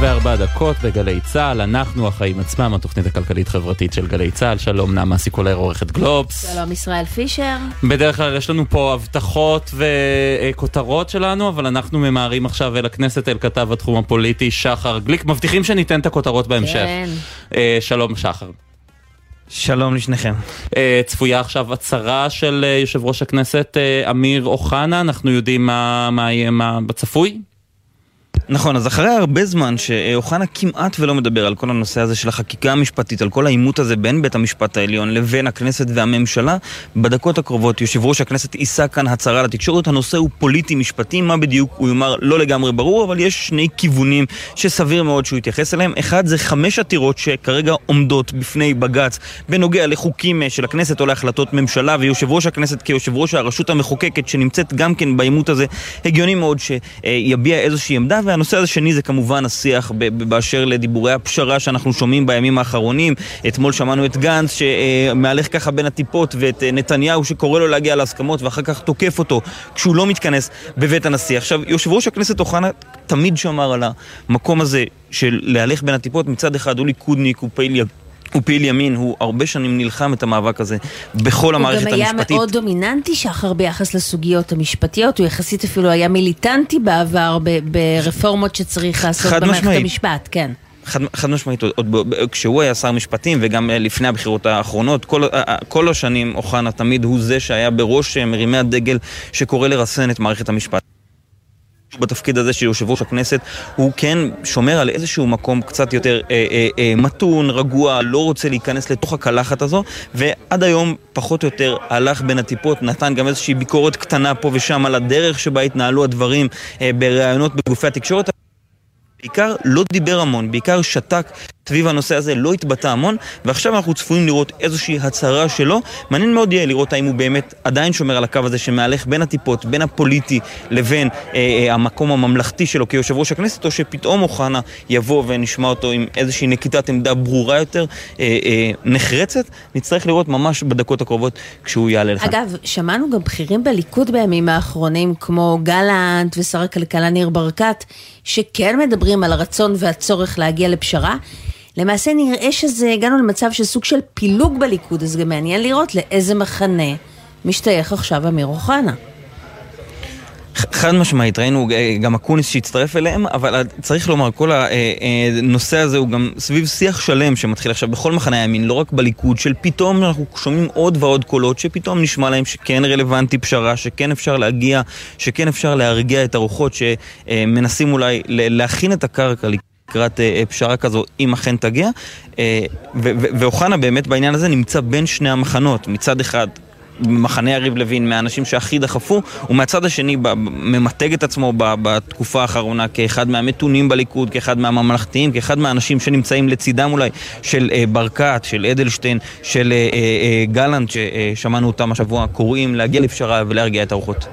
וארבע דקות בגלי צה"ל, אנחנו החיים עצמם, התוכנית הכלכלית-חברתית של גלי צה"ל. שלום נעמה סיקולר, עורכת גלובס. שלום ישראל פישר. בדרך כלל יש לנו פה הבטחות וכותרות שלנו, אבל אנחנו ממהרים עכשיו אל הכנסת, אל כתב התחום הפוליטי, שחר גליק. מבטיחים שניתן את הכותרות בהמשך. כן. אה, שלום שחר. שלום לשניכם. אה, צפויה עכשיו הצהרה של אה, יושב ראש הכנסת אמיר אוחנה, אנחנו יודעים מה, מה יהיה מה בצפוי? נכון, אז אחרי הרבה זמן שאוחנה כמעט ולא מדבר על כל הנושא הזה של החקיקה המשפטית, על כל העימות הזה בין בית המשפט העליון לבין הכנסת והממשלה, בדקות הקרובות יושב ראש הכנסת יישא כאן הצהרה לתקשורת, הנושא הוא פוליטי-משפטי, מה בדיוק הוא יאמר לא לגמרי ברור, אבל יש שני כיוונים שסביר מאוד שהוא יתייחס אליהם. אחד זה חמש עתירות שכרגע עומדות בפני בג"ץ בנוגע לחוקים של הכנסת או להחלטות ממשלה, ויושב ראש הכנסת כיושב ראש הרשות המחוקקת שנמצאת גם כן בעימות הזה, הגיוני מאוד שיביע איזושהי עמדה. והנושא הזה שני זה כמובן השיח באשר לדיבורי הפשרה שאנחנו שומעים בימים האחרונים. אתמול שמענו את גנץ שמהלך ככה בין הטיפות ואת נתניהו שקורא לו להגיע להסכמות ואחר כך תוקף אותו כשהוא לא מתכנס בבית הנשיא. עכשיו, יושב ראש הכנסת אוחנה תמיד שמר על המקום הזה של להלך בין הטיפות. מצד אחד הוא ליכודניק, הוא פעיל הוא פעיל ימין, הוא הרבה שנים נלחם את המאבק הזה בכל המערכת המשפטית. הוא גם היה מאוד דומיננטי שחר ביחס לסוגיות המשפטיות, הוא יחסית אפילו היה מיליטנטי בעבר ברפורמות שצריך לעשות במערכת משמעית. המשפט, כן. חד, חד משמעית, עוד, עוד כשהוא היה שר משפטים וגם לפני הבחירות האחרונות, כל, כל השנים אוחנה תמיד הוא זה שהיה בראש מרימי הדגל שקורא לרסן את מערכת המשפט. בתפקיד הזה של יושב ראש הכנסת הוא כן שומר על איזשהו מקום קצת יותר אה, אה, אה, מתון, רגוע, לא רוצה להיכנס לתוך הקלחת הזו ועד היום פחות או יותר הלך בין הטיפות, נתן גם איזושהי ביקורת קטנה פה ושם על הדרך שבה התנהלו הדברים אה, בראיונות בגופי התקשורת בעיקר לא דיבר המון, בעיקר שתק סביב הנושא הזה, לא התבטא המון, ועכשיו אנחנו צפויים לראות איזושהי הצהרה שלו. מעניין מאוד יהיה לראות האם הוא באמת עדיין שומר על הקו הזה שמהלך בין הטיפות, בין הפוליטי לבין אה, אה, המקום הממלכתי שלו כיושב ראש הכנסת, או שפתאום אוחנה יבוא ונשמע אותו עם איזושהי נקיטת עמדה ברורה יותר, אה, אה, נחרצת. נצטרך לראות ממש בדקות הקרובות כשהוא יעלה לכאן. אגב, שמענו גם בכירים בליכוד בימים האחרונים, כמו גלנט ושר הכלכלה ניר ברקת, שכן מדברים על הרצון והצורך להגיע לפשרה. למעשה נראה שזה, הגענו למצב של סוג של פילוג בליכוד, אז גם מעניין לראות לאיזה מחנה משתייך עכשיו אמיר אוחנה. חד משמעית, ראינו גם אקוניס שהצטרף אליהם, אבל צריך לומר, כל הנושא הזה הוא גם סביב שיח שלם שמתחיל עכשיו בכל מחנה הימין, לא רק בליכוד, של פתאום אנחנו שומעים עוד ועוד קולות, שפתאום נשמע להם שכן רלוונטי פשרה, שכן אפשר להגיע, שכן אפשר להרגיע את הרוחות, שמנסים אולי להכין את הקרקע לקראת פשרה כזו, אם אכן תגיע. ואוחנה באמת בעניין הזה נמצא בין שני המחנות. מצד אחד, מחנה יריב לוין, מהאנשים שהכי דחפו, ומהצד השני ממתג את עצמו בתקופה האחרונה כאחד מהמתונים בליכוד, כאחד מהממלכתיים, כאחד מהאנשים שנמצאים לצידם אולי של ברקת, של אדלשטיין, של גלנט, ששמענו אותם השבוע, קוראים להגיע לפשרה ולהרגיע את הרוחות.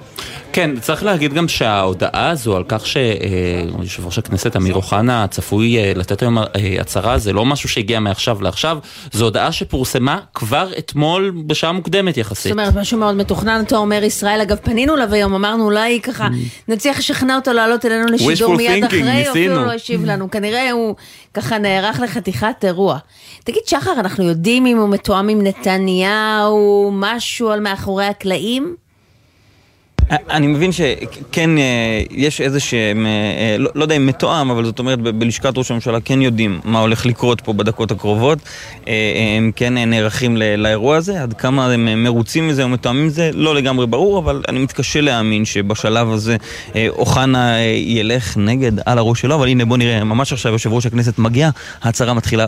כן, צריך להגיד גם שההודעה הזו על כך שיושב ראש הכנסת אמיר אוחנה צפוי לתת היום הצהרה, זה לא משהו שהגיע מעכשיו לעכשיו, זו הודעה שפורסמה כבר אתמול בשעה מוקדמת יחסית. זאת אומרת, משהו מאוד מתוכנן, אתה אומר ישראל, אגב, פנינו אליו היום, אמרנו אולי ככה נצליח לשכנע אותו לעלות אלינו לשידור מיד אחרי, או אפילו לא השיב לנו, כנראה הוא ככה נערך לחתיכת אירוע. תגיד, שחר, אנחנו יודעים אם הוא מתואם עם נתניהו, משהו על מאחורי הקלעים? אני מבין שכן יש איזה שהם, לא, לא יודע אם מתואם, אבל זאת אומרת בלשכת ראש הממשלה כן יודעים מה הולך לקרות פה בדקות הקרובות. הם כן נערכים לאירוע הזה, עד כמה הם מרוצים מזה או מתואמים מזה, לא לגמרי ברור, אבל אני מתקשה להאמין שבשלב הזה אוחנה ילך נגד על הראש שלו, אבל הנה בוא נראה, ממש עכשיו יושב ראש הכנסת מגיע, ההצהרה מתחילה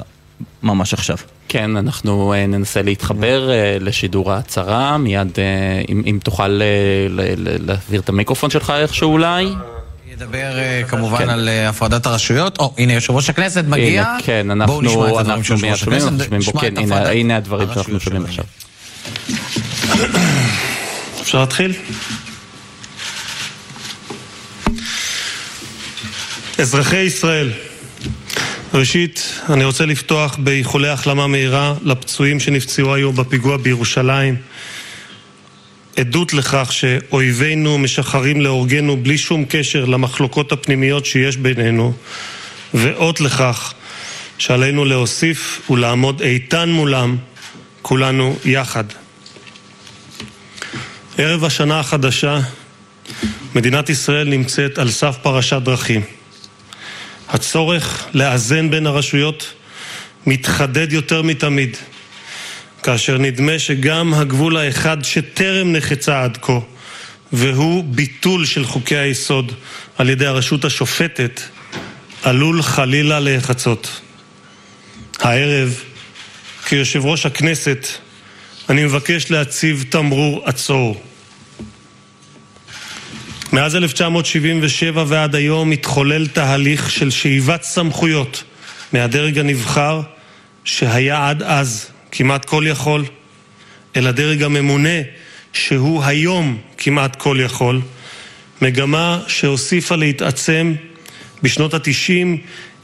ממש עכשיו. כן, אנחנו uh, ננסה להתחבר uh, לשידור ההצהרה, מיד uh, אם, אם תוכל להעביר את המיקרופון שלך איכשהו אולי. ידבר כמובן כן. על הפרדת הרשויות. או, הנה יושב ראש הכנסת מגיע. הנה, כן, אנחנו, בואו נשמע את הדברים של יושב ראש הכנסת. אנחנו שומעים בו, כן, הנה, הנה הדברים שאנחנו שומעים עכשיו. אפשר להתחיל? אזרחי ישראל, ראשית, אני רוצה לפתוח באיחולי החלמה מהירה לפצועים שנפצעו היום בפיגוע בירושלים. עדות לכך שאויבינו משחרים להורגנו בלי שום קשר למחלוקות הפנימיות שיש בינינו, ואות לכך שעלינו להוסיף ולעמוד איתן מולם, כולנו יחד. ערב השנה החדשה, מדינת ישראל נמצאת על סף פרשת דרכים. הצורך לאזן בין הרשויות מתחדד יותר מתמיד, כאשר נדמה שגם הגבול האחד שטרם נחצה עד כה, והוא ביטול של חוקי היסוד על ידי הרשות השופטת, עלול חלילה להיחצות. הערב, כיושב ראש הכנסת, אני מבקש להציב תמרור עצור. מאז 1977 ועד היום מתחולל תהליך של שאיבת סמכויות מהדרג הנבחר, שהיה עד אז כמעט כל יכול, אל הדרג הממונה, שהוא היום כמעט כל יכול, מגמה שהוסיפה להתעצם בשנות התשעים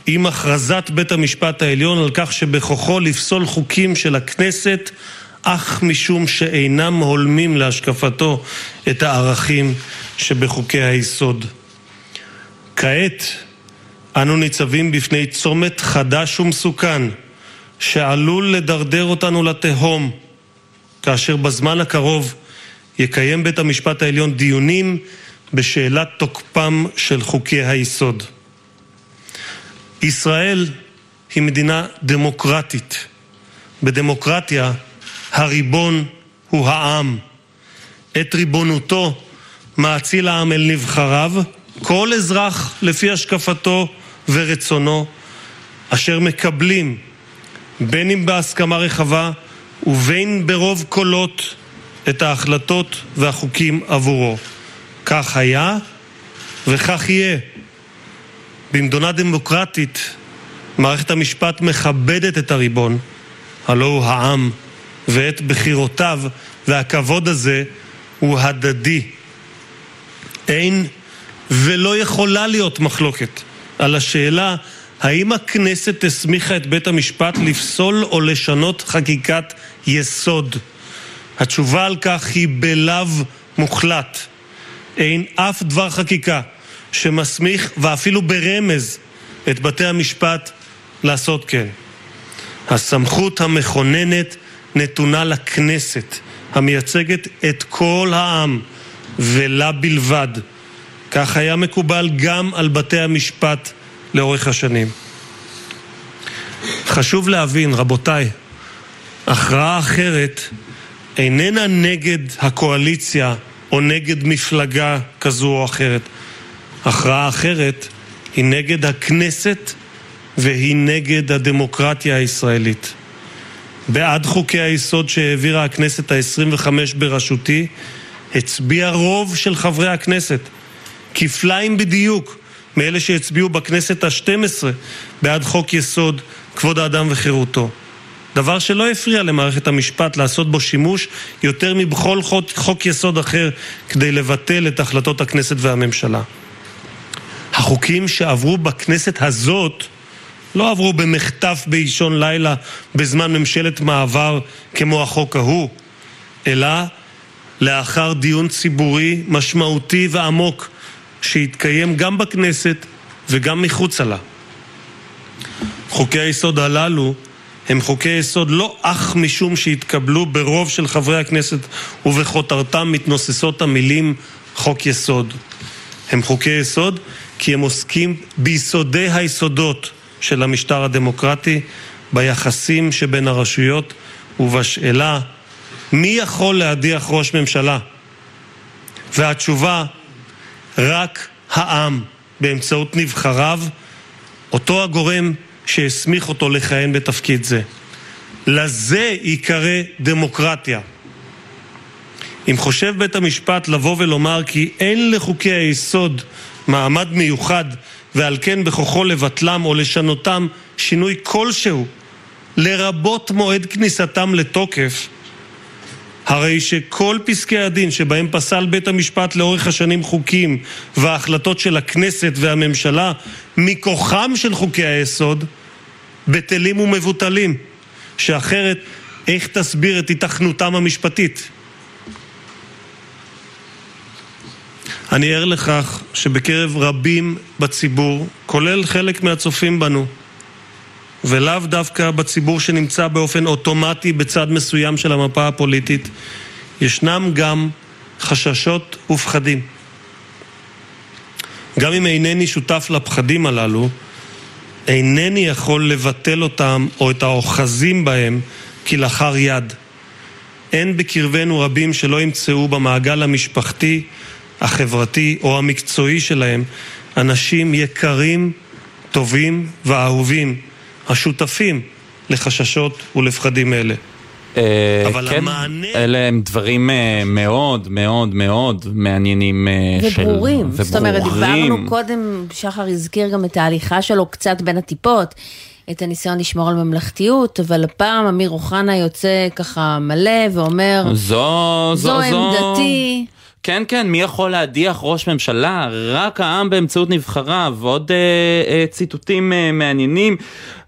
עם הכרזת בית המשפט העליון על כך שבכוחו לפסול חוקים של הכנסת אך משום שאינם הולמים להשקפתו את הערכים שבחוקי היסוד. כעת אנו ניצבים בפני צומת חדש ומסוכן שעלול לדרדר אותנו לתהום כאשר בזמן הקרוב יקיים בית המשפט העליון דיונים בשאלת תוקפם של חוקי היסוד. ישראל היא מדינה דמוקרטית. בדמוקרטיה הריבון הוא העם. את ריבונותו מאציל העם אל נבחריו, כל אזרח לפי השקפתו ורצונו, אשר מקבלים, בין אם בהסכמה רחבה ובין ברוב קולות, את ההחלטות והחוקים עבורו. כך היה וכך יהיה. במדינה דמוקרטית מערכת המשפט מכבדת את הריבון, הלא הוא העם, ואת בחירותיו, והכבוד הזה הוא הדדי. אין ולא יכולה להיות מחלוקת על השאלה האם הכנסת הסמיכה את בית המשפט לפסול או לשנות חקיקת יסוד. התשובה על כך היא בלאו מוחלט. אין אף דבר חקיקה שמסמיך, ואפילו ברמז, את בתי המשפט לעשות כן. הסמכות המכוננת נתונה לכנסת, המייצגת את כל העם, ולה בלבד. כך היה מקובל גם על בתי המשפט לאורך השנים. חשוב להבין, רבותיי, הכרעה אחרת איננה נגד הקואליציה או נגד מפלגה כזו או אחרת. הכרעה אחרת היא נגד הכנסת והיא נגד הדמוקרטיה הישראלית. בעד חוקי היסוד שהעבירה הכנסת העשרים וחמש בראשותי, הצביע רוב של חברי הכנסת, כפליים בדיוק מאלה שהצביעו בכנסת השתים עשרה בעד חוק יסוד כבוד האדם וחירותו. דבר שלא הפריע למערכת המשפט לעשות בו שימוש יותר מבכל חוק, חוק יסוד אחר כדי לבטל את החלטות הכנסת והממשלה. החוקים שעברו בכנסת הזאת לא עברו במחטף באישון לילה בזמן ממשלת מעבר כמו החוק ההוא, אלא לאחר דיון ציבורי משמעותי ועמוק שהתקיים גם בכנסת וגם מחוצה לה. חוקי היסוד הללו הם חוקי יסוד לא אך משום שהתקבלו ברוב של חברי הכנסת ובכותרתם מתנוססות המילים חוק יסוד. הם חוקי יסוד כי הם עוסקים ביסודי היסודות של המשטר הדמוקרטי, ביחסים שבין הרשויות ובשאלה מי יכול להדיח ראש ממשלה? והתשובה, רק העם, באמצעות נבחריו, אותו הגורם שהסמיך אותו לכהן בתפקיד זה. לזה ייקרא דמוקרטיה. אם חושב בית המשפט לבוא ולומר כי אין לחוקי היסוד מעמד מיוחד ועל כן בכוחו לבטלם או לשנותם שינוי כלשהו, לרבות מועד כניסתם לתוקף, הרי שכל פסקי הדין שבהם פסל בית המשפט לאורך השנים חוקים וההחלטות של הכנסת והממשלה מכוחם של חוקי היסוד בטלים ומבוטלים, שאחרת איך תסביר את היתכנותם המשפטית? אני ער לכך שבקרב רבים בציבור, כולל חלק מהצופים בנו, ולאו דווקא בציבור שנמצא באופן אוטומטי בצד מסוים של המפה הפוליטית, ישנם גם חששות ופחדים. גם אם אינני שותף לפחדים הללו, אינני יכול לבטל אותם או את האוחזים בהם כלאחר יד. אין בקרבנו רבים שלא ימצאו במעגל המשפחתי, החברתי או המקצועי שלהם אנשים יקרים, טובים ואהובים, השותפים לחששות ולפחדים אלה. אה, אבל כן, המענה- אלה הם דברים אה, מאוד מאוד מאוד מעניינים אה, של... וברורים. זאת אומרת. דיברנו קודם, שחר הזכיר גם את ההליכה שלו קצת בין הטיפות, את הניסיון לשמור על ממלכתיות, אבל הפעם אמיר אוחנה יוצא ככה מלא ואומר, זו, זו, זו זו... כן, כן, מי יכול להדיח ראש ממשלה? רק העם באמצעות נבחריו. ועוד אה, אה, ציטוטים אה, מעניינים.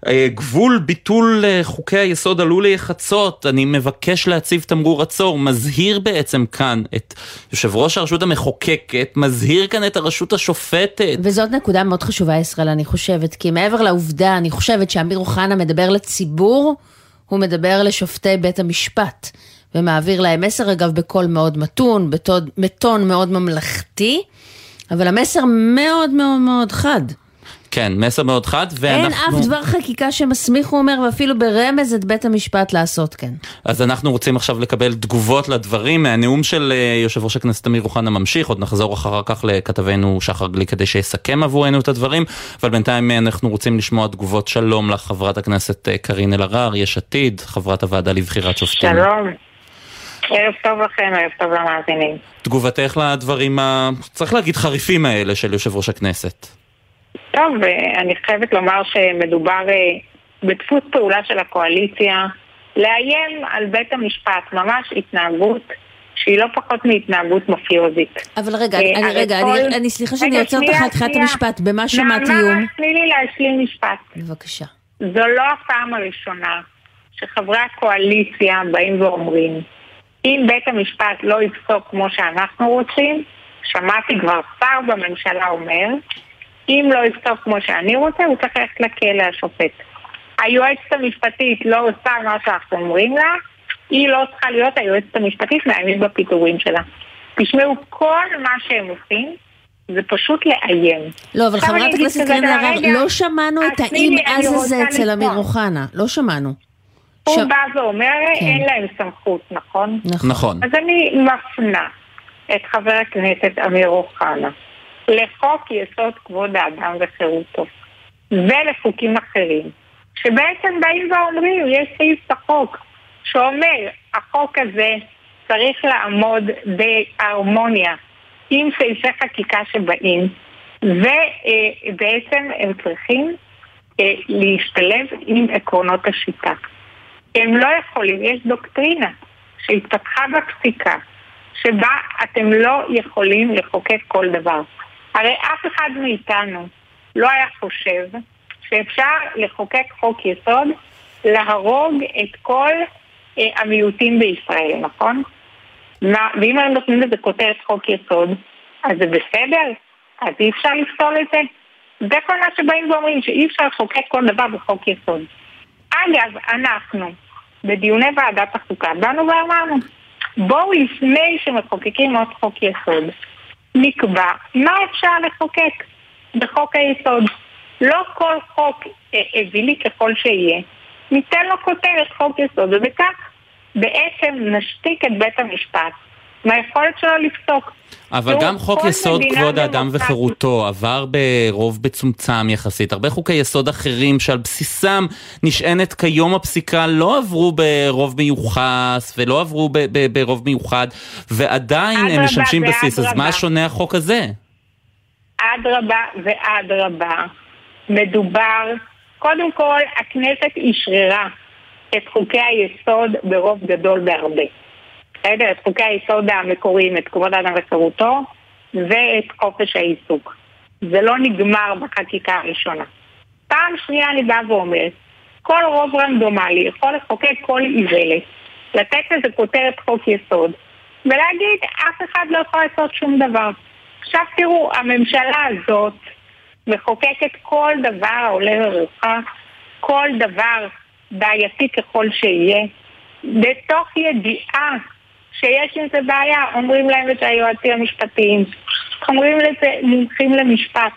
אה, גבול ביטול אה, חוקי היסוד עלול להיחצות. אני מבקש להציב תמרור עצור. מזהיר בעצם כאן את יושב ראש הרשות המחוקקת, מזהיר כאן את הרשות השופטת. וזאת נקודה מאוד חשובה, ישראל, אני חושבת, כי מעבר לעובדה, אני חושבת שאמיר אוחנה מדבר לציבור, הוא מדבר לשופטי בית המשפט, ומעביר להם מסר, אגב, בקול מאוד מתון, בטון, בטון מאוד ממלכתי, אבל המסר מאוד מאוד מאוד חד. כן, מסר מאוד חד, אין ואנחנו... אף דבר חקיקה שמסמיך, הוא אומר, ואפילו ברמז את בית המשפט לעשות כן. אז אנחנו רוצים עכשיו לקבל תגובות לדברים מהנאום של אה, יושב ראש הכנסת אמיר אוחנה ממשיך, עוד נחזור אחר כך לכתבנו שחר גליק כדי שיסכם עבורנו את הדברים, אבל בינתיים אה, אנחנו רוצים לשמוע תגובות שלום לך חברת הכנסת אה, קארין אלהרר, יש עתיד, חברת הוועדה לבחירת שופטים. שלום. ערב טוב לכם, ערב טוב למאזינים. תגובתך לדברים, ה... צריך להגיד חריפים האלה של יושב ראש הכנסת. טוב, אה, אני חייבת לומר שמדובר אה, בדפוס פעולה של הקואליציה לאיים על בית המשפט, ממש התנהגות שהיא לא פחות מהתנהגות מפיוזית. אבל רגע, אה, אני, הרי רגע, כל- אני, אני סליחה שאני עוצרת לך את תחילת. המשפט, במה שמעת נעמה, איום? רק תני לי להשלים משפט. בבקשה. זו לא הפעם הראשונה שחברי הקואליציה באים ואומרים אם בית המשפט לא יפסוק כמו שאנחנו רוצים, שמעתי כבר שר בממשלה אומר, אם לא יפסוק כמו שאני רוצה, הוא צריך ללכת לכלא השופט. היועצת המשפטית לא עושה מה שאנחנו אומרים לה, היא לא צריכה להיות היועצת המשפטית, מאיימים בפיטורים שלה. תשמעו, כל מה שהם עושים זה פשוט לאיים. לא, אבל חברת הכנסת אלהרר, רגע, לא שמענו את האם אז הזה רוצה אצל אמיר. אוחנה. לא שמענו. הוא ש- בא ואומר, כן. אין להם סמכות, נכון? נכון. נכון. אז אני מפנה את חבר הכנסת אמיר אוחנה לחוק יסוד כבוד האדם וחירותו ולחוקים אחרים שבעצם באים ואומרים, יש סעיף בחוק שאומר, החוק הזה צריך לעמוד בהרמוניה עם סעיפי חקיקה שבאים ובעצם הם צריכים אה, להשתלב עם עקרונות השיטה. הם לא יכולים, יש דוקטרינה שהתפתחה בפסיקה, שבה אתם לא יכולים לחוקק כל דבר. הרי אף אחד מאיתנו לא היה חושב שאפשר לחוקק חוק יסוד, להרוג את כל אה, המיעוטים בישראל, נכון? מה, ואם הם נותנים לזה כותרת חוק יסוד, אז זה בסדר? אז אי אפשר לפסול את זה? זה כל מה שבאים ואומרים, שאי אפשר לחוקק כל דבר בחוק יסוד. אגב, אנחנו, בדיוני ועדת החוקה, באנו ואמרנו, בואו לפני שמחוקקים עוד חוק יסוד, נקבע מה אפשר לחוקק בחוק היסוד. לא כל חוק אה, אווילי ככל שיהיה, ניתן לו כותרת חוק יסוד, ובכך בעצם נשתיק את בית המשפט מהיכולת שלו לפסוק. אבל תראו, גם חוק יסוד כבוד האדם וחירותו עבר ברוב מצומצם יחסית. הרבה חוקי יסוד אחרים שעל בסיסם נשענת כיום הפסיקה לא עברו ברוב מיוחס ולא עברו ב- ב- ברוב מיוחד ועדיין הם משמשים בסיס. אז ואדרבה. מה שונה החוק הזה? אדרבה ואדרבה. מדובר, קודם כל, הכנסת אשררה את חוקי היסוד ברוב גדול בהרבה. בסדר? את חוקי היסוד המקוריים, את כבוד האדם וחירותו, ואת חופש העיסוק. זה לא נגמר בחקיקה הראשונה. פעם שנייה אני באה ואומרת, כל רוב רנדומלי יכול לחוקק כל איוולת, לתת לזה כותרת חוק יסוד, ולהגיד, אף אחד לא יכול לעשות שום דבר. עכשיו תראו, הממשלה הזאת מחוקקת כל דבר העולה לרוחה, כל דבר בעייתי ככל שיהיה, בתוך ידיעה שיש עם זה בעיה, אומרים להם את היועצים המשפטיים, אומרים לזה מומחים למשפט.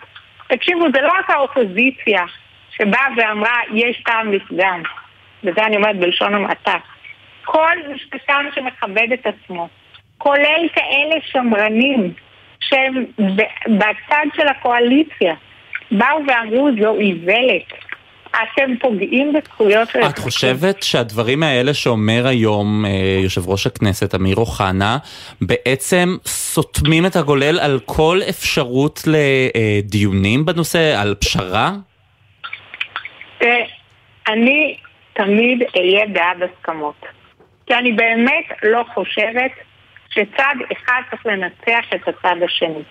תקשיבו, זה לא רק האופוזיציה שבאה ואמרה יש טעם לפגם, וזה אני אומרת בלשון המעטה. כל משפטן שמכבד את עצמו, כולל כאלה שמרנים שהם בצד של הקואליציה, באו ואמרו זו איוולת. אתם פוגעים בזכויות של... את חושבת שהדברים האלה שאומר היום אה, יושב ראש הכנסת אמיר אוחנה בעצם סותמים את הגולל על כל אפשרות לדיונים בנושא, על פשרה? אני תמיד אהיה בעד הסכמות. כי אני באמת לא חושבת שצד אחד צריך לנצח את הצד השני.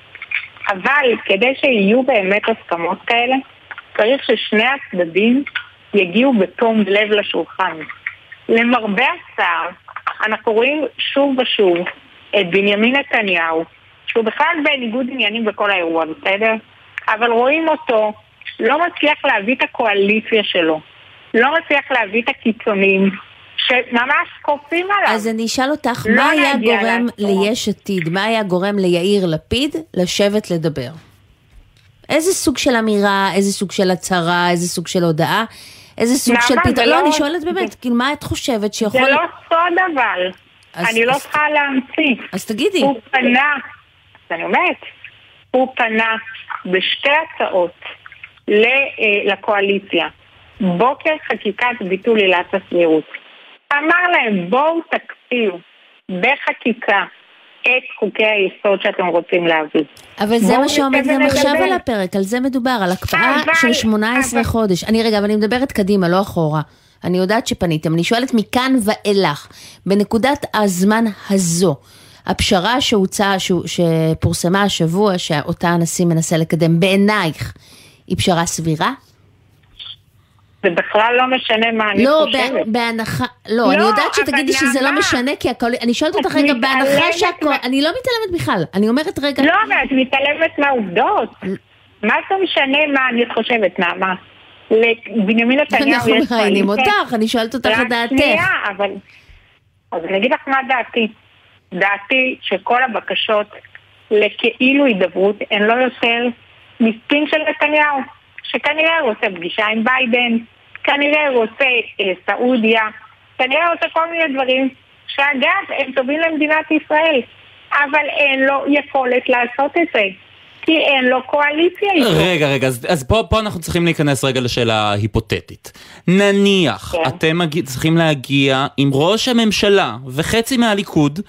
אבל כדי שיהיו באמת הסכמות כאלה, צריך ששני הצדדים יגיעו בתום לב לשולחן. למרבה הצער, אנחנו רואים שוב ושוב את בנימין נתניהו, שהוא בכלל בניגוד עניינים בכל האירוע, בסדר? אבל רואים אותו לא מצליח להביא את הקואליציה שלו, לא מצליח להביא את הקיצונים, שממש כופים עליו. אז אני אשאל אותך, לא מה היה גורם ליש עתיד, מה היה גורם ליאיר לפיד לשבת לדבר? איזה סוג של אמירה, איזה סוג של הצהרה, איזה סוג של הודעה, איזה סוג של פתרון? לא, אני שואלת באמת, כאילו, מה את חושבת שיכול... זה לא סוד אבל. אני לא צריכה להמציא. אז תגידי. הוא פנה, אז אני אומרת, הוא פנה בשתי הצעות אה, לקואליציה. בוקר חקיקת ביטול עילת הסבירות. אמר להם, בואו תקפיאו בחקיקה את חוקי היסוד שאתם רוצים להביא. אבל זה מה שעומד גם עכשיו על הפרק, על זה מדובר, על הקפאה של 18 חודש. אני רגע, אבל אני מדברת קדימה, לא אחורה. אני יודעת שפניתם, אני שואלת מכאן ואילך, בנקודת הזמן הזו, הפשרה שהוצעה, שפורסמה השבוע, שאותה הנשיא מנסה לקדם, בעינייך, היא פשרה סבירה? זה בכלל לא משנה מה אני לא, חושבת. לא, בהנחה, לא, לא, אני יודעת שתגידי שזה לא משנה, כי הכל, אני שואלת אותך רגע, בהנחה שהכל, אני לא מתעלמת בכלל, אני אומרת רגע... לא, אבל את מתעלמת מהעובדות. מה זה משנה מה אני חושבת, נעמה? לבנימין נתניהו יש אנחנו מראיינים אותך, אני שואלת אותך את דעתך. שנייה, אבל... אז אני אגיד לך מה דעתי. דעתי שכל הבקשות לכאילו הידברות הן לא יותר מספין של נתניהו. שכנראה רוצה פגישה עם ביידן, כנראה רוצה אה, סעודיה, כנראה רוצה כל מיני דברים שאגב, הם טובים למדינת ישראל, אבל אין לו יכולת לעשות את זה. כי אין לו קואליציה איתו. רגע, רגע, אז, אז פה, פה אנחנו צריכים להיכנס רגע לשאלה היפותטית. נניח, כן. אתם מגיע, צריכים להגיע עם ראש הממשלה וחצי מהליכוד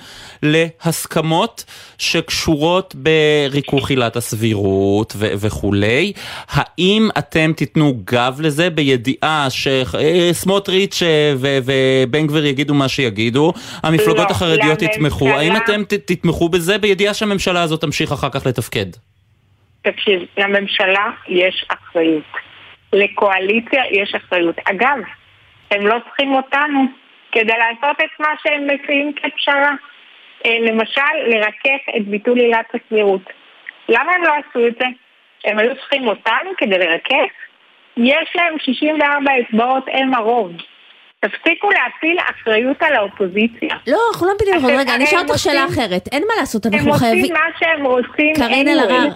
להסכמות שקשורות בריכוך עילת הסבירות ו- וכולי. האם אתם תיתנו גב לזה בידיעה שסמוטריץ' אה, ובן גביר יגידו מה שיגידו, המפלגות לא, החרדיות יתמכו, האם אתם תתמכו בזה בידיעה שהממשלה הזאת תמשיך אחר כך לתפקד? תקשיב, לממשלה יש אחריות. לקואליציה יש אחריות. אגב, הם לא צריכים אותנו כדי לעשות את מה שהם מציעים כפשרה. אה, למשל, לרכך את ביטול עילת הסבירות. למה הם לא עשו את זה? הם היו צריכים אותנו כדי לרכך? יש להם 64 אצבעות, הם הרוב. תפסיקו להפיל אחריות על האופוזיציה. לא, אנחנו לא מפילים אחריות. רגע, אני אשאל אותך שאלה אחרת. אין מה לעשות, אנחנו חייבים... הם עושים מה שהם רוצים. קארין אלהרר,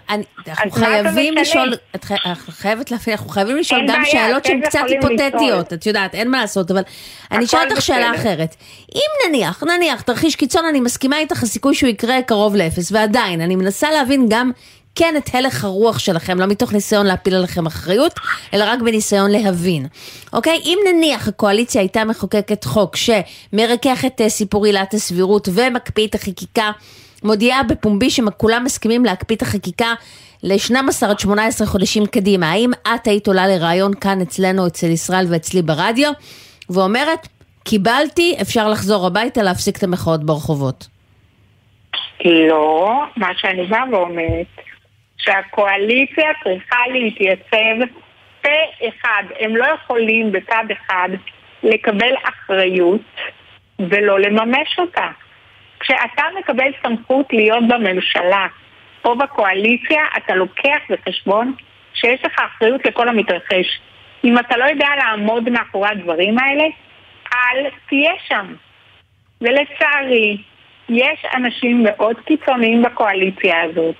אנחנו חייבים לשאול... אנחנו חייבת להפעיל, אנחנו חייבים לשאול גם שאלות שהן קצת היפותטיות. את יודעת, אין מה לעשות, אבל אני אשאל אותך שאלה אחרת. אם נניח, נניח, תרחיש קיצון, אני מסכימה איתך, הסיכוי שהוא יקרה קרוב לאפס, ועדיין, אני מנסה להבין גם כן את הלך הרוח שלכם, לא מתוך ניסיון להפיל עליכם אחריות, אלא רק בניסיון להבין. אוקיי? אם נניח הקואליציה הייתה מחוקקת חוק שמרכך את אה, סיפור עילת הסבירות ומקפיא את החקיקה, מודיעה בפומבי שכולם מסכימים להקפיא את החקיקה ל-12 עד 18 חודשים קדימה. האם את היית עולה לראיון כאן אצלנו, אצל ישראל ואצלי ברדיו, ואומרת, קיבלתי, אפשר לחזור הביתה, להפסיק את המחאות ברחובות? לא, מה שאני באה ואומרת, שהקואליציה צריכה להתייצב פה אחד. הם לא יכולים בצד אחד לקבל אחריות ולא לממש אותה. כשאתה מקבל סמכות להיות בממשלה או בקואליציה, אתה לוקח בחשבון שיש לך אחריות לכל המתרחש. אם אתה לא יודע לעמוד מאחורי הדברים האלה, אל תהיה שם. ולצערי, יש אנשים מאוד קיצוניים בקואליציה הזאת,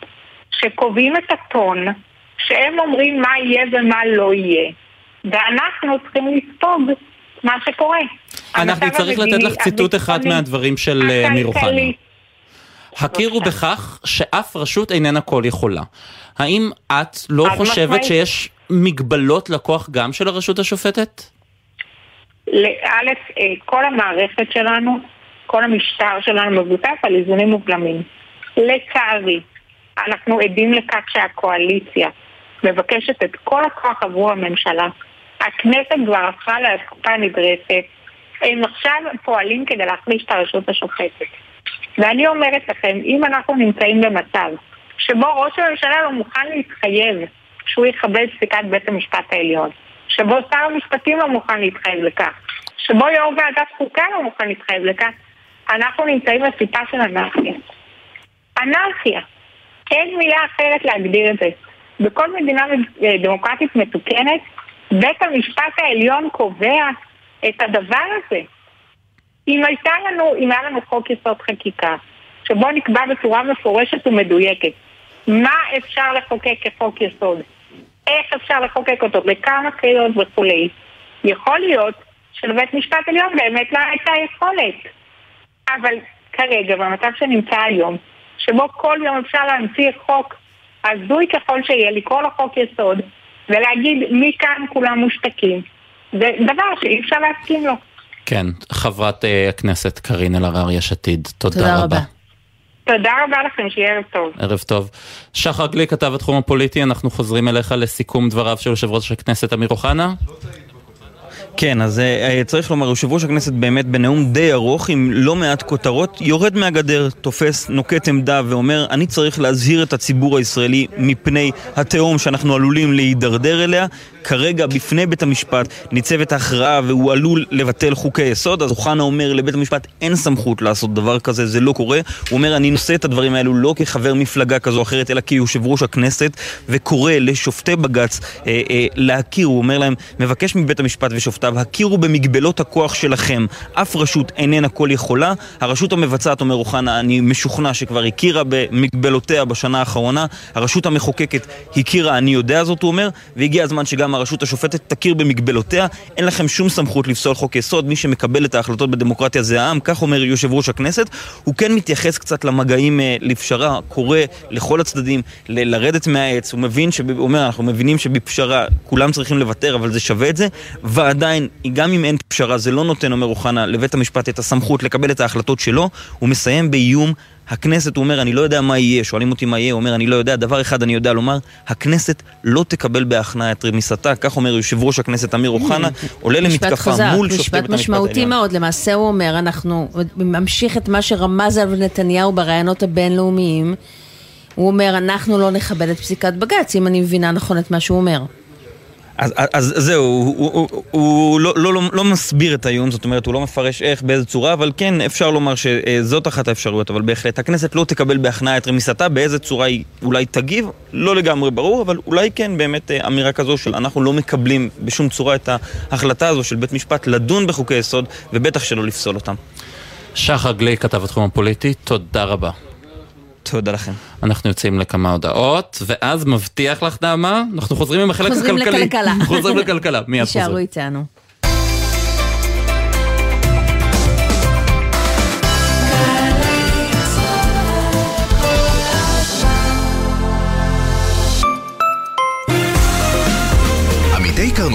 שקובעים את הטון, שהם אומרים מה יהיה ומה לא יהיה. ואנחנו צריכים לספוג מה שקורה. אנחנו צריך לתת לך ציטוט אחד מהדברים של אה, אמיר אוחנה. הכירו בכך שאף רשות איננה כל יכולה. האם את לא חושבת שיש מגבלות לכוח גם של הרשות השופטת? א', אה, כל המערכת שלנו, כל המשטר שלנו מבוטף על איזונים מוגלמים. לצערי, אנחנו עדים לכך שהקואליציה מבקשת את כל הכוח עבור הממשלה. הכנסת כבר הפכה לאסקופה נדרסת. הם עכשיו פועלים כדי להחליש את הרשות השופטת. ואני אומרת לכם, אם אנחנו נמצאים במצב שבו ראש הממשלה לא מוכן להתחייב שהוא יכבד פסיקת בית המשפט העליון, שבו שר המשפטים לא מוכן להתחייב לכך, שבו יו"ר ועדת חוקה לא מוכן להתחייב לכך, אנחנו נמצאים בסיפה של אנרכיה. אנרכיה. אין מילה אחרת להגדיר את זה. בכל מדינה דמוקרטית מתוקנת, בית המשפט העליון קובע את הדבר הזה. אם הייתה לנו, אם היה לנו חוק יסוד חקיקה, שבו נקבע בצורה מפורשת ומדויקת מה אפשר לחוקק כחוק יסוד, איך אפשר לחוקק אותו, בכמה קריאות וכולי, יכול להיות שלבית משפט עליון באמת לא הייתה יכולת. אבל כרגע, במצב שנמצא היום, שבו כל יום אפשר להמציא חוק הזוי ככל שיהיה, לקרוא לו חוק יסוד, ולהגיד מכאן כולם מושתקים, זה דבר שאי אפשר להסכים לו. כן, חברת uh, הכנסת קארין אלהרר, יש עתיד, תודה, תודה רבה. רבה. תודה רבה לכם, שיהיה ערב טוב. ערב טוב. שחר גליק, כתב התחום הפוליטי, אנחנו חוזרים אליך לסיכום דבריו של יושב ראש הכנסת אמיר אוחנה. לא כן, אז uh, צריך לומר, יושב ראש הכנסת באמת בנאום די ארוך עם לא מעט כותרות, יורד מהגדר, תופס, נוקט עמדה ואומר, אני צריך להזהיר את הציבור הישראלי מפני התהום שאנחנו עלולים להידרדר אליה. כרגע בפני בית המשפט ניצבת ההכרעה והוא עלול לבטל חוקי יסוד, אז אוחנה אומר לבית המשפט אין סמכות לעשות דבר כזה, זה לא קורה. הוא אומר אני נושא את הדברים האלו לא כחבר מפלגה כזו או אחרת, אלא כיושב ראש הכנסת, וקורא לשופטי בג"ץ אה, אה, להכיר, הוא אומר להם, מבקש מבית המשפט ושופטיו, הכירו במגבלות הכוח שלכם. אף רשות איננה כל יכולה. הרשות המבצעת, אומר אוחנה, אני משוכנע שכבר הכירה במגבלותיה בשנה האחרונה. הרשות המחוקקת הכירה, אני יודע זאת, הוא אומר, והגיע הזמן שגם הרשות השופטת תכיר במגבלותיה, אין לכם שום סמכות לפסול חוק יסוד, מי שמקבל את ההחלטות בדמוקרטיה זה העם, כך אומר יושב ראש הכנסת. הוא כן מתייחס קצת למגעים אה, לפשרה, קורא לכל הצדדים ל- לרדת מהעץ, הוא מבין, שב, הוא אומר, אנחנו מבינים שבפשרה כולם צריכים לוותר, אבל זה שווה את זה, ועדיין, גם אם אין פשרה, זה לא נותן, אומר אוחנה, לבית המשפט את הסמכות לקבל את ההחלטות שלו, הוא מסיים באיום הכנסת, הוא אומר, אני לא יודע מה יהיה, שואלים אותי מה יהיה, הוא אומר, אני לא יודע, דבר אחד אני יודע לומר, הכנסת לא תקבל בהכנעה את רמיסתה, כך אומר יושב ראש הכנסת אמיר אוחנה, עולה למתקפה מול שופטי בית המשפט העליון. משפט משמעותי מאוד, למעשה הוא אומר, אנחנו, ממשיך את מה שרמז עליו נתניהו בראיונות הבינלאומיים, הוא אומר, אנחנו לא נכבד את פסיקת בג"ץ, אם אני מבינה נכון את מה שהוא אומר. אז, אז זהו, הוא, הוא, הוא, הוא לא, לא, לא, לא מסביר את האיום, זאת אומרת, הוא לא מפרש איך, באיזה צורה, אבל כן, אפשר לומר שזאת אחת האפשרויות, אבל בהחלט הכנסת לא תקבל בהכנעה את רמיסתה, באיזה צורה היא אולי תגיב, לא לגמרי ברור, אבל אולי כן באמת אה, אמירה כזו של אנחנו לא מקבלים בשום צורה את ההחלטה הזו של בית משפט לדון בחוקי יסוד, ובטח שלא לפסול אותם. שחר גליק, כתב התחום הפוליטי, תודה רבה. תודה לכם. אנחנו יוצאים לכמה הודעות, ואז מבטיח לך, נעמה, אנחנו חוזרים עם החלק הכלכלי. חוזרים לכלכלה. חוזרים לכלכלה, מיד חוזרים. נשארו איתנו.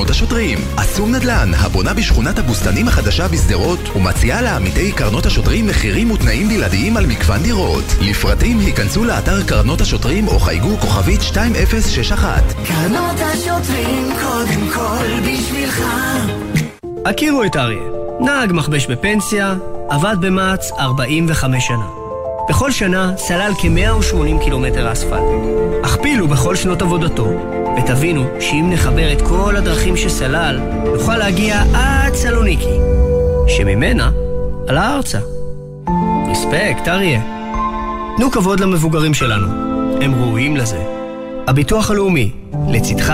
קרנות השוטרים. אסום נדל"ן, הבונה בשכונת הבוסתנים החדשה בשדרות, ומציעה לעמיתי קרנות השוטרים מחירים ותנאים בלעדיים על מגוון דירות. לפרטים היכנסו לאתר קרנות השוטרים או חייגו כוכבית 2061. קרנות השוטרים קודם כל בשבילך. הכירו את אריה, נהג מכבש בפנסיה, עבד במע"צ 45 שנה. בכל שנה סלל כ-180 קילומטר אספלט. הכפילו בכל שנות עבודתו ותבינו שאם נחבר את כל הדרכים שסלל, נוכל להגיע עד סלוניקי, שממנה עלה ארצה. רספקט, אריה. תנו כבוד למבוגרים שלנו. הם ראויים לזה. הביטוח הלאומי, לצדך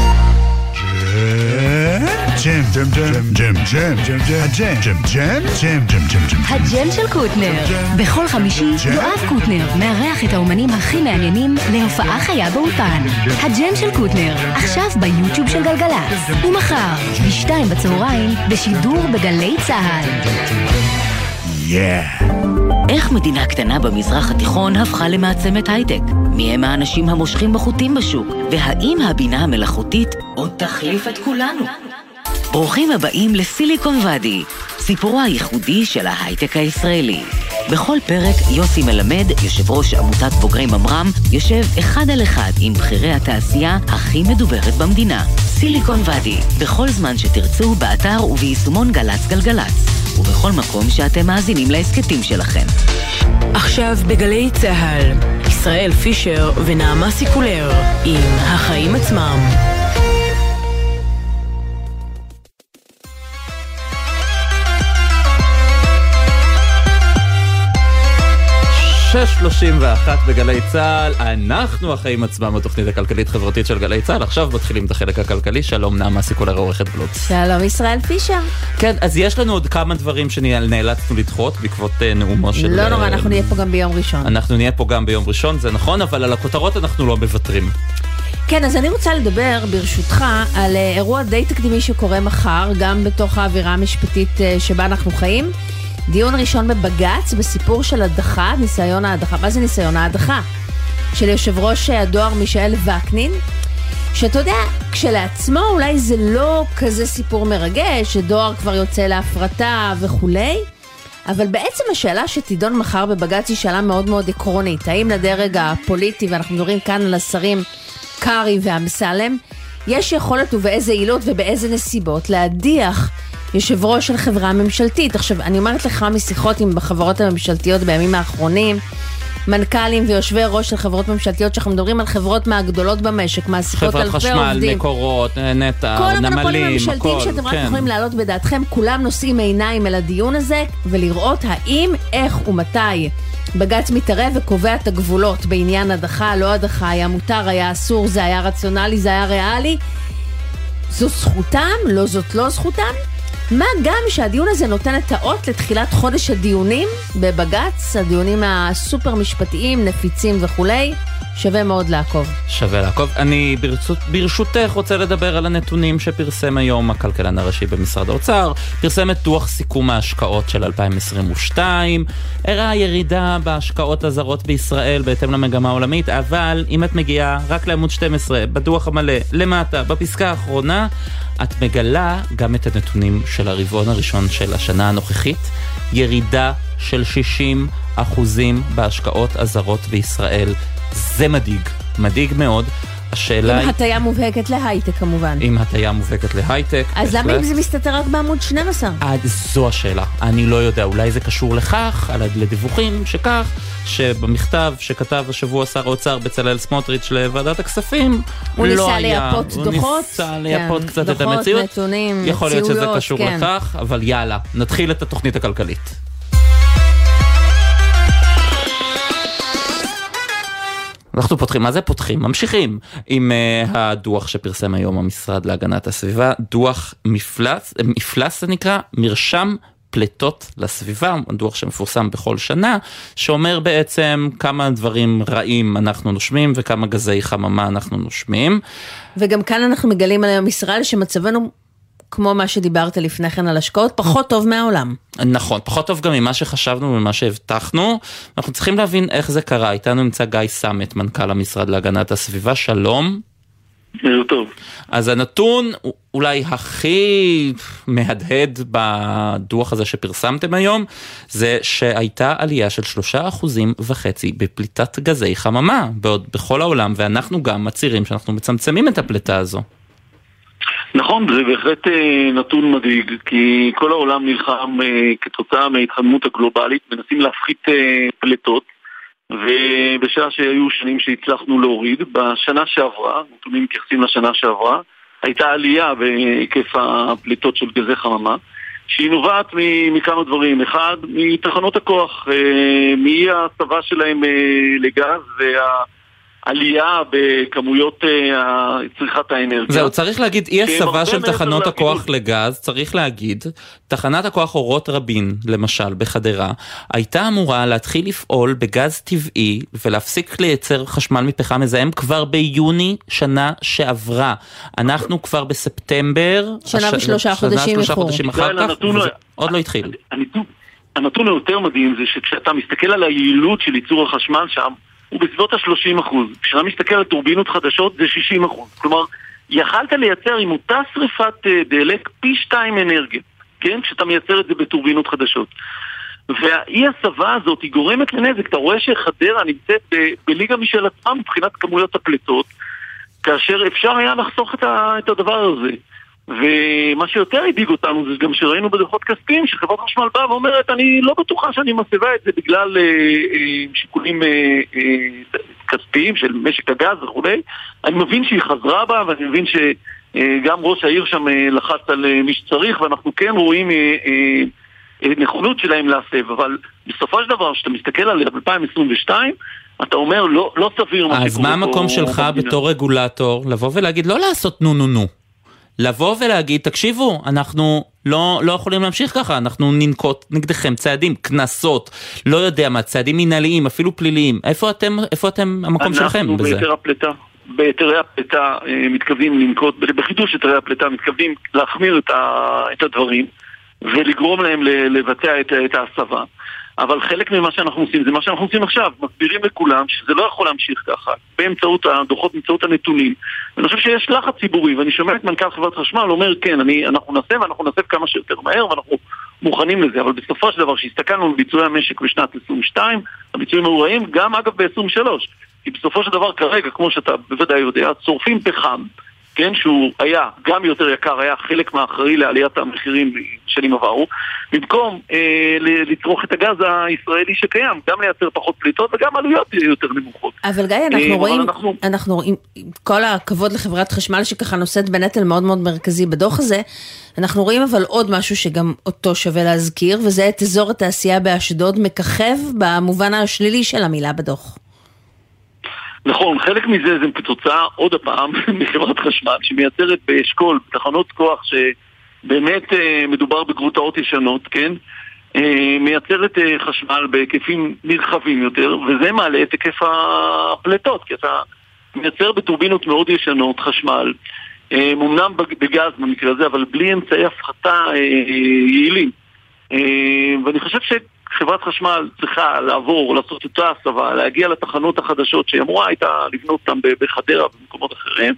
ג'ם, ג'ם, ג'ם, ג'ם, ג'ם, ג'ם, הג'ם, ג'ם, ג'ם, ג'ם, ג'ם, ג'ם, ג'ם. הג'ם של קוטנר. בכל חמישי יואב קוטנר מארח את האומנים הכי מעניינים להופעה חיה באולפן. הג'ם של קוטנר, עכשיו ביוטיוב של גלגלצ. ומחר, בשתיים בצהריים, בשידור בגלי צה"ל. Yeah. איך מדינה קטנה במזרח התיכון הפכה למעצמת הייטק? מי הם האנשים המושכים בחוטים בשוק? והאם הבינה המלאכותית עוד תחליף את כולנו? ברוכים הבאים לסיליקון ואדי, סיפורו הייחודי של ההייטק הישראלי. בכל פרק יוסי מלמד, יושב ראש עמותת בוגרי ממר"ם, יושב אחד על אחד עם בכירי התעשייה הכי מדוברת במדינה. סיליקון ואדי, בכל זמן שתרצו, באתר וביישומון גל"צ גלגלצ. ובכל מקום שאתם מאזינים להסכתים שלכם. עכשיו בגלי צה"ל, ישראל פישר ונעמה סיקולר עם החיים עצמם. 6.31 בגלי צה"ל, אנחנו החיים עצמם בתוכנית הכלכלית-חברתית של גלי צה"ל, עכשיו מתחילים את החלק הכלכלי, שלום נעמה סיקולר עורכת בלוץ. שלום ישראל פישר. כן, אז יש לנו עוד כמה דברים שנאלצנו לדחות בעקבות uh, נאומו של... לא נורא, אנחנו נהיה פה גם ביום ראשון. אנחנו נהיה פה גם ביום ראשון, זה נכון, אבל על הכותרות אנחנו לא מוותרים. כן, אז אני רוצה לדבר, ברשותך, על אה, אירוע די תקדימי שקורה מחר, גם בתוך האווירה המשפטית אה, שבה אנחנו חיים. דיון ראשון בבג"ץ בסיפור של הדחה, ניסיון ההדחה. מה זה ניסיון ההדחה? של יושב ראש הדואר מישאל וקנין, שאתה יודע, כשלעצמו אולי זה לא כזה סיפור מרגש, שדואר כבר יוצא להפרטה וכולי, אבל בעצם השאלה שתידון מחר בבג"ץ היא שאלה מאוד מאוד עקרונית. האם לדרג הפוליטי, ואנחנו מדברים כאן על השרים קרעי ואמסלם, יש יכולת ובאיזה עילות ובאיזה נסיבות להדיח יושב ראש של חברה ממשלתית. עכשיו, אני אומרת לך משיחות עם בחברות הממשלתיות בימים האחרונים, מנכ"לים ויושבי ראש של חברות ממשלתיות, שאנחנו מדברים על חברות מהגדולות במשק, מעסיקות אלפי עובדים. חברת חשמל, מקורות, נטע, כל נמלים, המונופולים הממשלתיים שאתם רק כן. יכולים להעלות בדעתכם, כולם נושאים עיניים אל הדיון הזה, ולראות האם, איך ומתי בג"ץ מתערב וקובע את הגבולות בעניין הדחה, לא הדחה, היה מותר, היה אסור, זה היה רציונלי, זה היה ריאלי. זו זכותם, לא זאת לא זכותם. מה גם שהדיון הזה נותן את האות לתחילת חודש הדיונים? בבג"ץ, הדיונים הסופר משפטיים, נפיצים וכולי, שווה מאוד לעקוב. שווה לעקוב. אני ברצות, ברשותך רוצה לדבר על הנתונים שפרסם היום הכלכלן הראשי במשרד האוצר. פרסם את דוח סיכום ההשקעות של 2022, הראה ירידה בהשקעות הזרות בישראל בהתאם למגמה העולמית, אבל אם את מגיעה רק לעמוד 12 בדוח המלא, למטה, בפסקה האחרונה, את מגלה גם את הנתונים של הרבעון הראשון של השנה הנוכחית, ירידה של 60 אחוזים בהשקעות הזרות בישראל. זה מדאיג, מדאיג מאוד. השאלה עם הטיה מובהקת להייטק כמובן. עם הטיה מובהקת להייטק. אז למה אם זה מסתתר רק בעמוד 12? זו השאלה, אני לא יודע, אולי זה קשור לכך, לדיווחים שכך, שבמכתב שכתב השבוע שר האוצר בצלאל סמוטריץ' לוועדת הכספים, הוא לא ניסה היה, לייפות הוא דוחות, ניסה לייפות כן, קצת את דוחות, המציאות, נתונים, יכול להיות שזה מציאויות, קשור כן. לכך, אבל יאללה, נתחיל את התוכנית הכלכלית. אנחנו פותחים, מה זה פותחים? ממשיכים עם uh, הדוח שפרסם היום המשרד להגנת הסביבה, דוח מפלס, מפלס זה נקרא, מרשם פליטות לסביבה, דוח שמפורסם בכל שנה, שאומר בעצם כמה דברים רעים אנחנו נושמים וכמה גזי חממה אנחנו נושמים. וגם כאן אנחנו מגלים היום ישראל שמצבנו כמו מה שדיברת לפני כן על השקעות, פחות טוב מהעולם. נכון, פחות טוב גם ממה שחשבנו וממה שהבטחנו. אנחנו צריכים להבין איך זה קרה. איתנו נמצא גיא סמט, מנכ"ל המשרד להגנת הסביבה, שלום. ערב טוב. אז הנתון אולי הכי מהדהד בדוח הזה שפרסמתם היום, זה שהייתה עלייה של שלושה אחוזים וחצי בפליטת גזי חממה, בעוד בכל העולם, ואנחנו גם מצהירים שאנחנו מצמצמים את הפליטה הזו. נכון, זה בהחלט אה, נתון מדאיג, כי כל העולם נלחם אה, כתוצאה מההתחממות הגלובלית, מנסים להפחית אה, פליטות, ובשעה שהיו שנים שהצלחנו להוריד, בשנה שעברה, נתונים מתייחסים לשנה שעברה, הייתה עלייה בהיקף הפליטות של גזי חממה, שהיא נובעת מכמה דברים. אחד, מתחנות הכוח, מאי ההסבה שלהם לגז וה... עלייה בכמויות אה, צריכת האנרגיה. זהו, צריך להגיד, אי הסבה של תחנות הכוח לגז, צריך להגיד, תחנת הכוח אורות רבין, למשל, בחדרה, הייתה אמורה להתחיל לפעול בגז טבעי ולהפסיק לייצר חשמל מפחם מזהם כבר ביוני שנה שעברה. אנחנו כבר בספטמבר... שנה ושלושה חודשים איחור. שנה ושלושה חודשים אחר כך, וזה עוד לא התחיל. הנתון היותר מדהים זה שכשאתה מסתכל על היעילות של ייצור החשמל שם, הוא בסביבות ה-30%. כשאתה מסתכל על טורבינות חדשות זה 60%. כלומר, יכלת לייצר עם אותה שריפת אה, דלק פי שתיים אנרגיה, כן? כשאתה מייצר את זה בטורבינות חדשות. והאי הסבה הזאת היא גורמת לנזק. אתה רואה שחדרה נמצאת ב- בליגה משל עצמה מבחינת כמויות הפליטות, כאשר אפשר היה לחסוך את, ה- את הדבר הזה. ומה שיותר הדאיג אותנו זה גם שראינו בדוחות כספיים שחברת חשמל באה ואומרת אני לא בטוחה שאני מסבה את זה בגלל אה, אה, שיקולים אה, אה, כספיים של משק הגז וכולי אני מבין שהיא חזרה בה ואני מבין שגם אה, ראש העיר שם אה, לחץ על אה, מי שצריך ואנחנו כן רואים אה, אה, נכונות שלהם להסב אבל בסופו של דבר כשאתה מסתכל על 2022 אתה אומר לא, לא סביר מה שקורה. אז מה המקום שלך בתור רגולטור לבוא ולהגיד לא לעשות נו נו נו לבוא ולהגיד, תקשיבו, אנחנו לא, לא יכולים להמשיך ככה, אנחנו ננקוט נגדכם צעדים, קנסות, לא יודע מה, צעדים מנהליים, אפילו פליליים. איפה אתם, איפה אתם, המקום שלכם בזה? אנחנו בהיתר הפליטה. בהיתרי הפליטה אה, מתכוונים לנקוט, בחידוש היתרי הפליטה מתכוונים להחמיר את, ה, את הדברים ולגרום להם לבצע את, את ההסבה. אבל חלק ממה שאנחנו עושים זה מה שאנחנו עושים עכשיו, מסבירים לכולם שזה לא יכול להמשיך ככה, באמצעות הדוחות, באמצעות הנתונים. ואני חושב שיש לחץ ציבורי, ואני שומע את מנכ"ל חברת חשמל אומר, כן, אני, אנחנו נעשה ואנחנו נעשה כמה שיותר מהר, ואנחנו מוכנים לזה, אבל בסופו של דבר, כשהסתכלנו על ביצועי המשק בשנת 22, הביצועים היו רעים, גם אגב ב-23. כי בסופו של דבר כרגע, כמו שאתה בוודאי יודע, צורפים פחם. כן, שהוא היה גם יותר יקר, היה חלק מהאחראי לעליית המחירים בשנים עברו, במקום אה, לצרוך את הגז הישראלי שקיים, גם לייצר פחות פליטות וגם עלויות יותר נמוכות. אבל גיא, אנחנו אה, רואים, אנחנו... אנחנו רואים, כל הכבוד לחברת חשמל שככה נושאת בנטל מאוד מאוד מרכזי בדוח הזה, אנחנו רואים אבל עוד משהו שגם אותו שווה להזכיר, וזה את אזור התעשייה באשדוד מככב במובן השלילי של המילה בדוח. נכון, חלק מזה זה כתוצאה, עוד הפעם, מחברת חשמל, שמייצרת באשכול, תחנות כוח שבאמת אה, מדובר בגרוטאות ישנות, כן? אה, מייצרת אה, חשמל בהיקפים נרחבים יותר, וזה מעלה את היקף הפליטות, כי אתה מייצר בטורבינות מאוד ישנות חשמל, אמנם בגז במקרה הזה, אבל בלי אמצעי הפחתה יעילים. ואני חושב ש... חברת חשמל צריכה לעבור, לעשות אותה הסבה, להגיע לתחנות החדשות שהיא אמורה הייתה לבנות אותן בחדרה ובמקומות אחרים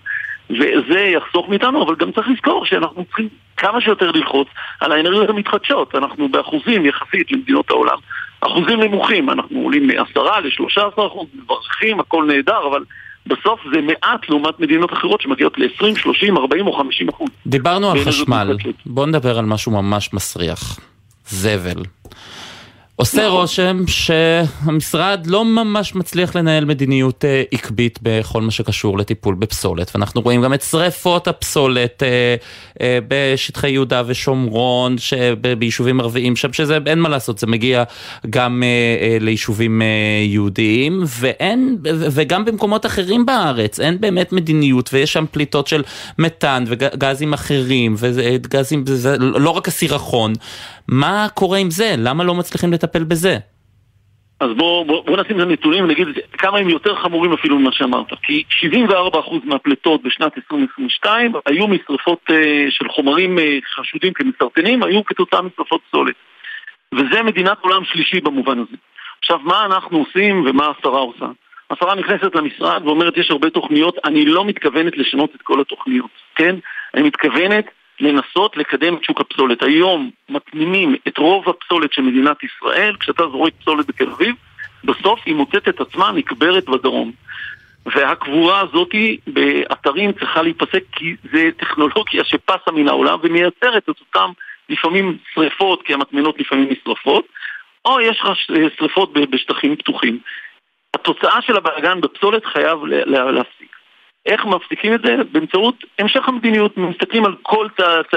וזה יחסוך מאיתנו, אבל גם צריך לזכור שאנחנו צריכים כמה שיותר ללחוץ על האנרגיות המתחדשות. אנחנו באחוזים יחסית למדינות העולם, אחוזים נמוכים, אנחנו עולים מ-10 ל-13 אחוז, מברכים, הכל נהדר, אבל בסוף זה מעט לעומת מדינות אחרות שמגיעות ל-20, 30, 40 או 50 אחוז. דיברנו על חשמל, בואו נדבר על משהו ממש מסריח. זבל. עושה נכון. רושם שהמשרד לא ממש מצליח לנהל מדיניות אה, עקבית בכל מה שקשור לטיפול בפסולת ואנחנו רואים גם את שריפות הפסולת אה, אה, בשטחי יהודה ושומרון ביישובים ערביים שם שזה אין מה לעשות זה מגיע גם ליישובים יהודיים ואין וגם במקומות אחרים בארץ אין באמת מדיניות ויש שם פליטות של מתאן וגזים אחרים וגזים לא רק הסירחון מה קורה עם זה? למה לא מצליחים לטפל בזה? אז בואו בוא, בוא נשים את הנתונים ונגיד כמה הם יותר חמורים אפילו ממה שאמרת. כי 74% מהפליטות בשנת 2022 היו משרפות uh, של חומרים uh, חשודים כמסרטנים, היו כתוצאה משרפות פסולת. וזה מדינת עולם שלישי במובן הזה. עכשיו, מה אנחנו עושים ומה השרה עושה? השרה נכנסת למשרד ואומרת, יש הרבה תוכניות, אני לא מתכוונת לשנות את כל התוכניות, כן? אני מתכוונת לנסות לקדם את שוק הפסולת. היום מטמינים את רוב הפסולת של מדינת ישראל, כשאתה זורק פסולת בתל אביב, בסוף היא מוצאת את עצמה נקברת בדרום. והקבורה הזאתי באתרים צריכה להיפסק כי זה טכנולוגיה שפסה מן העולם ומייצרת את אותם לפעמים שריפות, כי המטמנות לפעמים נשרפות, או יש לך שריפות בשטחים פתוחים. התוצאה של הבלאגן בפסולת חייב להפסיק. איך מפסיקים את זה? באמצעות המשך המדיניות. מסתכלים על כל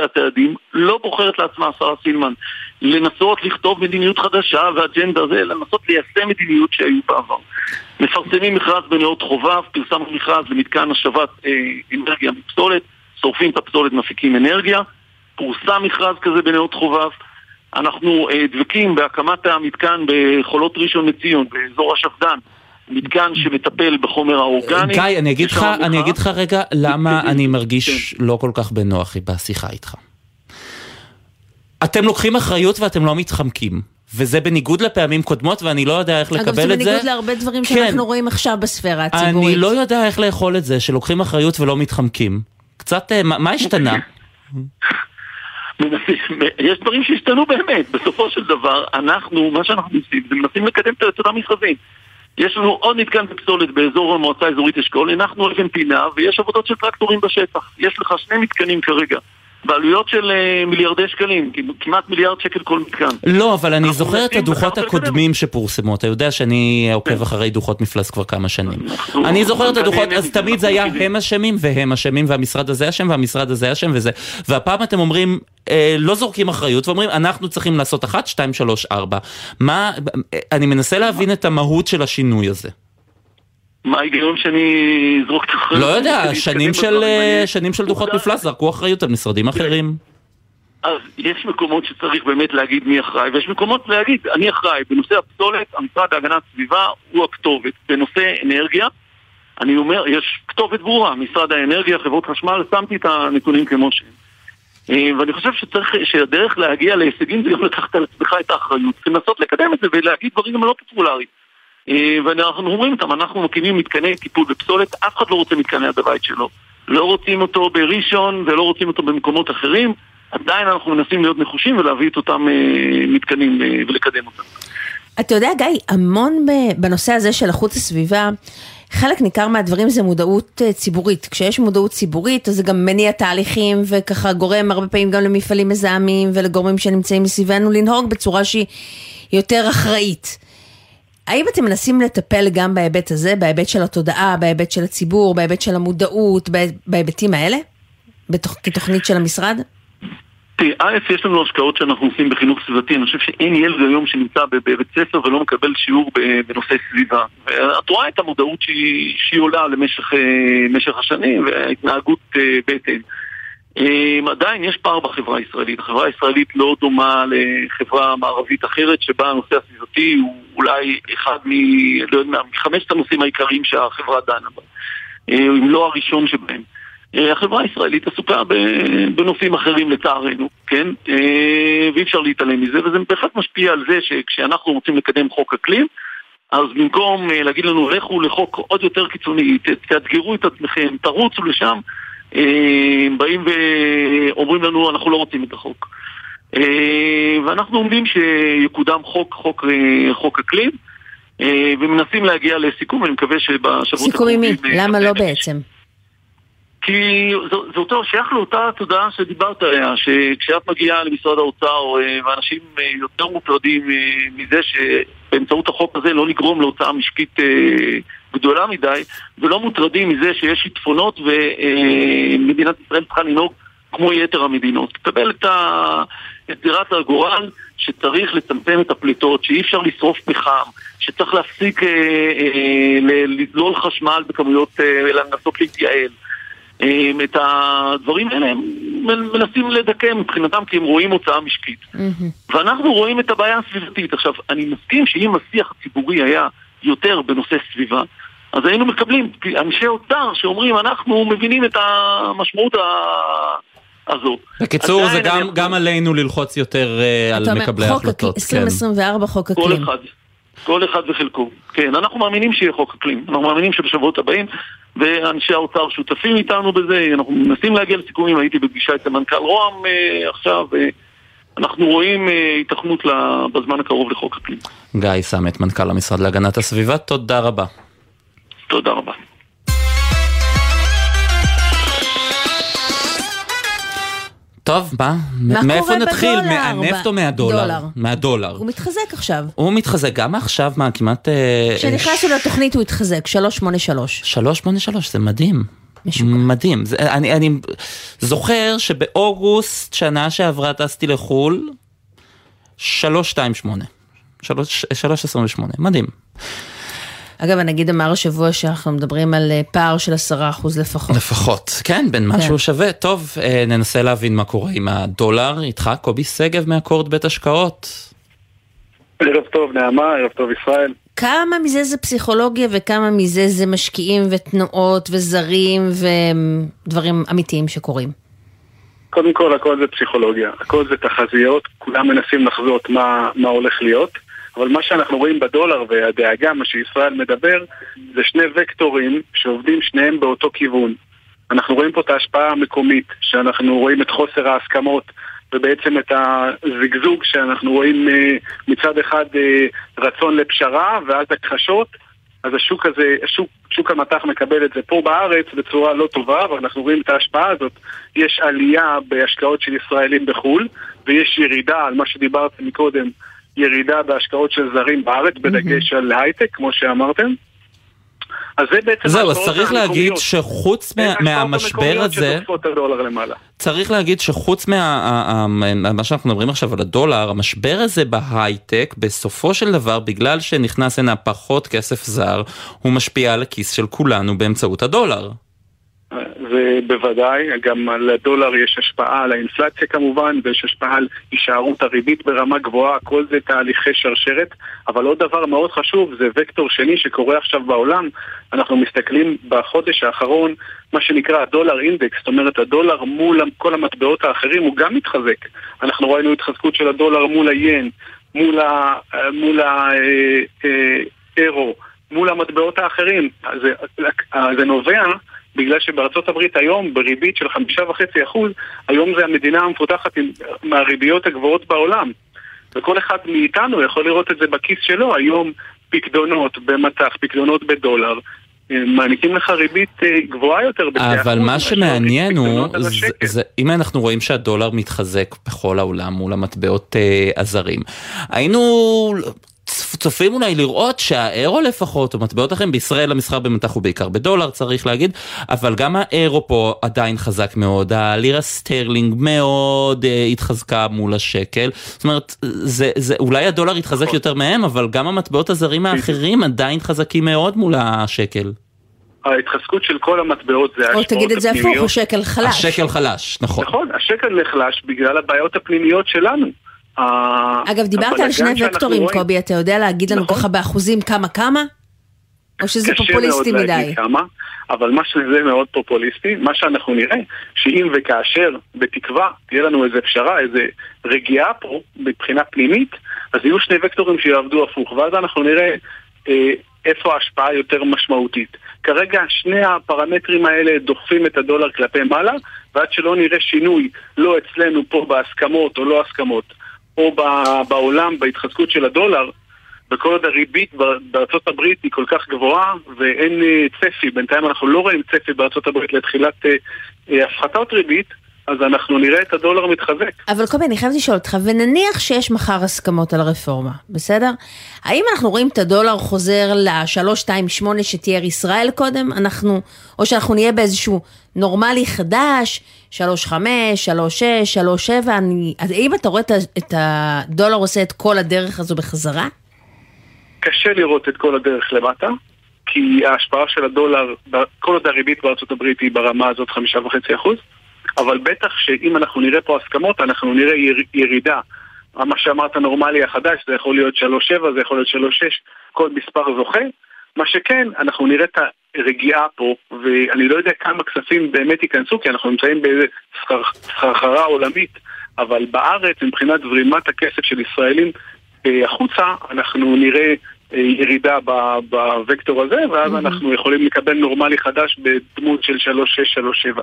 הצעדים, לא בוחרת לעצמה השרה סילמן לנסות לכתוב מדיניות חדשה ואג'נדה זה, לנסות ליישם מדיניות שהיו בעבר. מפרסמים מכרז בנאות חובב, פרסמנו מכרז למתקן השבת אה, אנרגיה מפסולת, שורפים את הפסולת, מפיקים אנרגיה, פורסם מכרז כזה בנאות חובב. אנחנו אה, דבקים בהקמת המתקן בחולות ראשון לציון, באזור השפד"ן. מתקן שמטפל בחומר האורגני. גיא, אני אגיד לך, אני אגיד לך רגע למה אני מרגיש לא כל כך בנוח בשיחה איתך. אתם לוקחים אחריות ואתם לא מתחמקים. וזה בניגוד לפעמים קודמות, ואני לא יודע איך לקבל את זה. אגב, זה בניגוד להרבה דברים כן. שאנחנו רואים עכשיו בספירה הציבורית. אני לא יודע איך לאכול את זה, שלוקחים אחריות ולא מתחמקים. קצת, מה, מה השתנה? יש דברים שהשתנו באמת. בסופו של דבר, אנחנו, מה שאנחנו עושים, זה מנסים לקדם את אותם מכרזים. יש לנו עוד מתקן בפסולת באזור המועצה האזורית אשכול, הנחנו אבן פינה ויש עבודות של טרקטורים בשטח. יש לך שני מתקנים כרגע. בעלויות של uh, מיליארדי שקלים, כמעט מיליארד שקל כל מתקן. לא, אבל אני זוכר את הדוחות הקודמים שפורסמו, אתה יודע שאני עוקב כן. אחרי דוחות מפלס כבר כמה שנים. אני זוכר את הדוחות, אז תמיד זה היה הם אשמים והם אשמים והמשרד הזה אשם והמשרד הזה אשם וזה. והפעם אתם אומרים, אה, לא זורקים אחריות ואומרים, אנחנו צריכים לעשות אחת, שתיים, שלוש, ארבע. מה, אני מנסה להבין את המהות של השינוי הזה. מה ההיגיון שאני אזרוק את האחריות? לא יודע, שנים של, אה, שנים של דוחות מפלס זרקו אחריות על משרדים אחרים. אז יש מקומות שצריך באמת להגיד מי אחראי, ויש מקומות להגיד, אני אחראי. בנושא הפסולת, המשרד להגנת הסביבה הוא הכתובת. בנושא אנרגיה, אני אומר, יש כתובת ברורה, משרד האנרגיה, חברות חשמל, שמתי את הנתונים כמו שהם. אה, ואני חושב שצריך, שהדרך להגיע להישגים זה גם לקחת על עצמך את האחריות. לנסות לקדם את זה ולהגיד דברים גם לא פופולריים. אה, ואנחנו אומרים אותם, אנחנו מקימים מתקני טיפול בפסולת, אף אחד לא רוצה מתקני עד הבית שלו. לא רוצים אותו בראשון ולא רוצים אותו במקומות אחרים, עדיין אנחנו מנסים להיות נחושים ולהביא את אותם אה, מתקנים אה, ולקדם אותם. אתה יודע, גיא, המון בנושא הזה של איכות הסביבה, חלק ניכר מהדברים זה מודעות ציבורית. כשיש מודעות ציבורית, אז זה גם מניע תהליכים, וככה גורם הרבה פעמים גם למפעלים מזהמים ולגורמים שנמצאים מסביבנו לנהוג בצורה שהיא יותר אחראית. האם אתם מנסים לטפל גם בהיבט הזה, בהיבט של התודעה, בהיבט של הציבור, בהיבט של המודעות, בהיבטים האלה? בתוך, כתוכנית של המשרד? תראי, א', יש לנו השקעות שאנחנו עושים בחינוך סביבתי, אני חושב שאין ילד היום שנמצא בבית ספר ולא מקבל שיעור בנושא סביבה. ואת רואה את המודעות שהיא, שהיא עולה למשך אה, השנים וההתנהגות אה, בהתאם. Um, עדיין יש פער בחברה הישראלית. החברה הישראלית לא דומה לחברה מערבית אחרת שבה הנושא הסביבתי הוא אולי אחד מ... לא יודע, מחמשת הנושאים העיקריים שהחברה דנה בה. Uh, אם לא הראשון שבהם. Uh, החברה הישראלית עסוקה בנושאים אחרים לצערנו, כן? Uh, ואי אפשר להתעלם מזה, וזה בהחלט משפיע על זה שכשאנחנו רוצים לקדם חוק אקלים, אז במקום uh, להגיד לנו לכו לחוק עוד יותר קיצוני, תאתגרו את עצמכם, תרוצו לשם, אה, באים ואומרים לנו אנחנו לא רוצים את החוק. אה, ואנחנו עומדים שיקודם חוק, חוק, אה, חוק אקלים ומנסים להגיע לסיכום, אני מקווה שבשבועות... סיכום עם מי? למה לא בעצם? כי זה, זה אותו שייך לאותה תודעה שדיברת עליה, שכשאת מגיעה למשרד האוצר, ואנשים יותר מוטרדים מזה שבאמצעות החוק הזה לא נגרום להוצאה משקית גדולה מדי, ולא מוטרדים מזה שיש שיטפונות ומדינת ישראל צריכה לנהוג כמו יתר המדינות. תקבל את, ה... את דירת הגורל שצריך לצמצם את הפליטות, שאי אפשר לשרוף פחם, שצריך להפסיק אה, אה, לזלול חשמל בכמויות, אה, לנסות להתייעל. אה, את הדברים האלה הם מנסים לדכא מבחינתם כי הם רואים הוצאה משקית. ואנחנו רואים את הבעיה הסביבתית. עכשיו, אני מסכים שאם השיח הציבורי היה יותר בנושא סביבה, אז היינו מקבלים אנשי אוצר שאומרים, אנחנו מבינים את המשמעות ה... הזו. בקיצור, זה גם, גם עלינו ללחוץ יותר uh, על מקבלי ההחלטות. חוק 2024, כן. חוק אקלים. כל אחד. כל אחד וחלקו. כן, אנחנו מאמינים שיהיה חוק אקלים. אנחנו מאמינים שבשבועות הבאים, ואנשי האוצר שותפים איתנו בזה, אנחנו מנסים להגיע לסיכומים, הייתי בפגישה אצל מנכ"ל רוה"מ אה, עכשיו, אנחנו רואים אה, התכנות בזמן הקרוב לחוק אקלים. גיא סמט, מנכ"ל המשרד להגנת הסביבה, תודה רבה. תודה רבה. טוב, מה? מה מאיפה קורה נתחיל? בדולר? מהנפט או מהדולר? דולר. מהדולר. הוא מתחזק עכשיו. הוא מתחזק גם עכשיו, מה, כמעט... אה, כשנכנסנו לתוכנית הוא התחזק, 383. 383, זה מדהים. מדהים. זה, אני, אני זוכר שבאוגוסט שנה שעברה טסתי לחו"ל, 328. 328, מדהים. אגב, הנגיד אמר השבוע שאנחנו מדברים על אה, פער של 10% לפחות. לפחות, כן, בין משהו כן. שווה. טוב, אה, ננסה להבין מה קורה עם הדולר. איתך קובי שגב מאקורד בית השקעות. ערב טוב נעמה, ערב טוב ישראל. כמה מזה זה פסיכולוגיה וכמה מזה זה משקיעים ותנועות וזרים ודברים אמיתיים שקורים? קודם כל הכל זה פסיכולוגיה, הכל זה תחזיות, כולם מנסים לחזות מה, מה הולך להיות, אבל מה שאנחנו רואים בדולר והדאגה, מה שישראל מדבר, זה שני וקטורים שעובדים שניהם באותו כיוון. אנחנו רואים פה את ההשפעה המקומית, שאנחנו רואים את חוסר ההסכמות ובעצם את הזיגזוג שאנחנו רואים אה, מצד אחד אה, רצון לפשרה ואז הכחשות, אז השוק הזה, השוק, שוק המטח מקבל את זה פה בארץ בצורה לא טובה, ואנחנו רואים את ההשפעה הזאת. יש עלייה בהשקעות של ישראלים בחו"ל, ויש ירידה על מה שדיברתם מקודם, ירידה בהשקעות של זרים בארץ, בדגש על הייטק, כמו שאמרתם. אז זה בעצם... זהו, אז צריך להגיד. שחוץ מהמשבר הזה. צריך להגיד שחוץ מה... מה שאנחנו מדברים עכשיו על הדולר, המשבר הזה בהייטק, בסופו של דבר, בגלל שנכנס הנה פחות כסף זר, הוא משפיע על הכיס של כולנו באמצעות הדולר. ובוודאי, גם על הדולר יש השפעה על האינפלציה כמובן, ויש השפעה על הישארות הריבית ברמה גבוהה, כל זה תהליכי שרשרת. אבל עוד דבר מאוד חשוב, זה וקטור שני שקורה עכשיו בעולם. אנחנו מסתכלים בחודש האחרון, מה שנקרא הדולר אינדקס, זאת אומרת הדולר מול כל המטבעות האחרים הוא גם מתחזק. אנחנו ראינו התחזקות של הדולר מול היין, מול ה... מול ה... אה, אה, מול המטבעות האחרים. זה, זה נובע בגלל שבארצות הברית היום בריבית של חמישה וחצי אחוז, היום זה המדינה המפותחת עם, מהריביות הגבוהות בעולם. וכל אחד מאיתנו יכול לראות את זה בכיס שלו, היום פקדונות במטח, פקדונות בדולר. אה, מעניקים לך ריבית אה, גבוהה יותר אבל מה שמעניין הוא, זה. זה, אם אנחנו רואים שהדולר מתחזק בכל העולם מול המטבעות אה, הזרים, היינו צופים אולי לראות שהאירו לפחות, או מטבעות אחרים, בישראל המסחר במטח הוא בעיקר בדולר צריך להגיד, אבל גם האירו פה עדיין חזק מאוד, הלירה סטרלינג מאוד אה, התחזקה מול השקל, זאת אומרת, זה, זה, אולי הדולר נכון. יתחזק יותר מהם, אבל גם המטבעות הזרים האחרים עדיין חזקים מאוד מול השקל. ההתחזקות של כל המטבעות זה או ההשפעות תגיד את זה הפוך, הפנימיות. או שקל חלש. השקל חלש, נכון. נכון, השקל נחלש בגלל הבעיות הפנימיות שלנו. אגב, דיברת על שני וקטורים, רואים- קובי, אתה יודע להגיד לנו ככה באחוזים כמה כמה? או שזה קשה פופוליסטי מאוד מדי? להגיד כמה, אבל מה שזה מאוד פופוליסטי, מה שאנחנו נראה, שאם וכאשר, בתקווה, תהיה לנו איזה פשרה, איזה רגיעה פה, מבחינה פנימית, אז יהיו שני וקטורים שיעבדו הפוך, ואז אנחנו נראה אה, איפה ההשפעה יותר משמעותית. כרגע שני הפרמטרים האלה דוחפים את הדולר כלפי מעלה, ועד שלא נראה שינוי, לא אצלנו פה בהסכמות או לא הסכמות, ב- בעולם, בהתחזקות של הדולר, וכל עוד הריבית בארצות הברית היא כל כך גבוהה ואין אה, צפי, בינתיים אנחנו לא רואים צפי בארצות הברית לתחילת אה, אה, הפחתות ריבית, אז אנחנו נראה את הדולר מתחזק. אבל קובי, אני חייבת לשאול אותך, ונניח שיש מחר הסכמות על הרפורמה, בסדר? האם אנחנו רואים את הדולר חוזר ל-328 שתיאר ישראל קודם? אנחנו, או שאנחנו נהיה באיזשהו נורמלי חדש, 35, 36, 37, אני, אז האם אתה רואה את, הדולר עושה את כל הדרך הזו בחזרה? קשה לראות את כל הדרך למטה, כי ההשפעה של הדולר, כל עוד הריבית בארצות הברית היא ברמה הזאת חמישה וחצי אחוז, אבל בטח שאם אנחנו נראה פה הסכמות, אנחנו נראה יר, ירידה. מה שאמרת נורמלי החדש, זה יכול להיות 3.7, זה יכול להיות 3.6, כל מספר זוכה. מה שכן, אנחנו נראה את הרגיעה פה, ואני לא יודע כמה כספים באמת ייכנסו, כי אנחנו נמצאים באיזה סחרחרה עולמית, אבל בארץ, מבחינת זרימת הכסף של ישראלים אה, החוצה, אנחנו נראה אה, ירידה בווקטור הזה, ואז mm-hmm. אנחנו יכולים לקבל נורמלי חדש בדמות של 3.6-3.7.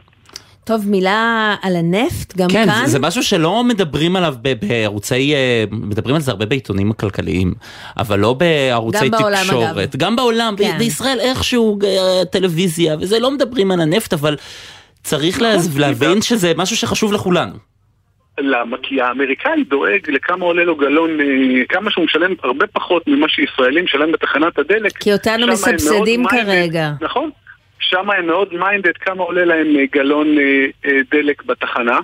טוב, מילה על הנפט, גם כן, כאן. כן, זה, זה משהו שלא מדברים עליו בערוצי, אה, מדברים על זה הרבה בעיתונים הכלכליים, אבל לא בערוצי גם בעולם, תקשורת. אגב. גם בעולם, כן. בישראל איכשהו אה, טלוויזיה, וזה לא מדברים על הנפט, אבל צריך נכון, לה, להבין שזה משהו שחשוב לכולנו. למה? כי האמריקאי דואג לכמה עולה לו גלון, אה, כמה שהוא משלם הרבה פחות ממה שישראלי משלם בתחנת הדלק. כי אותנו מסבסדים כרגע. נכון. שם הם מאוד מיינדד כמה עולה להם אה, גלון אה, אה, דלק בתחנה,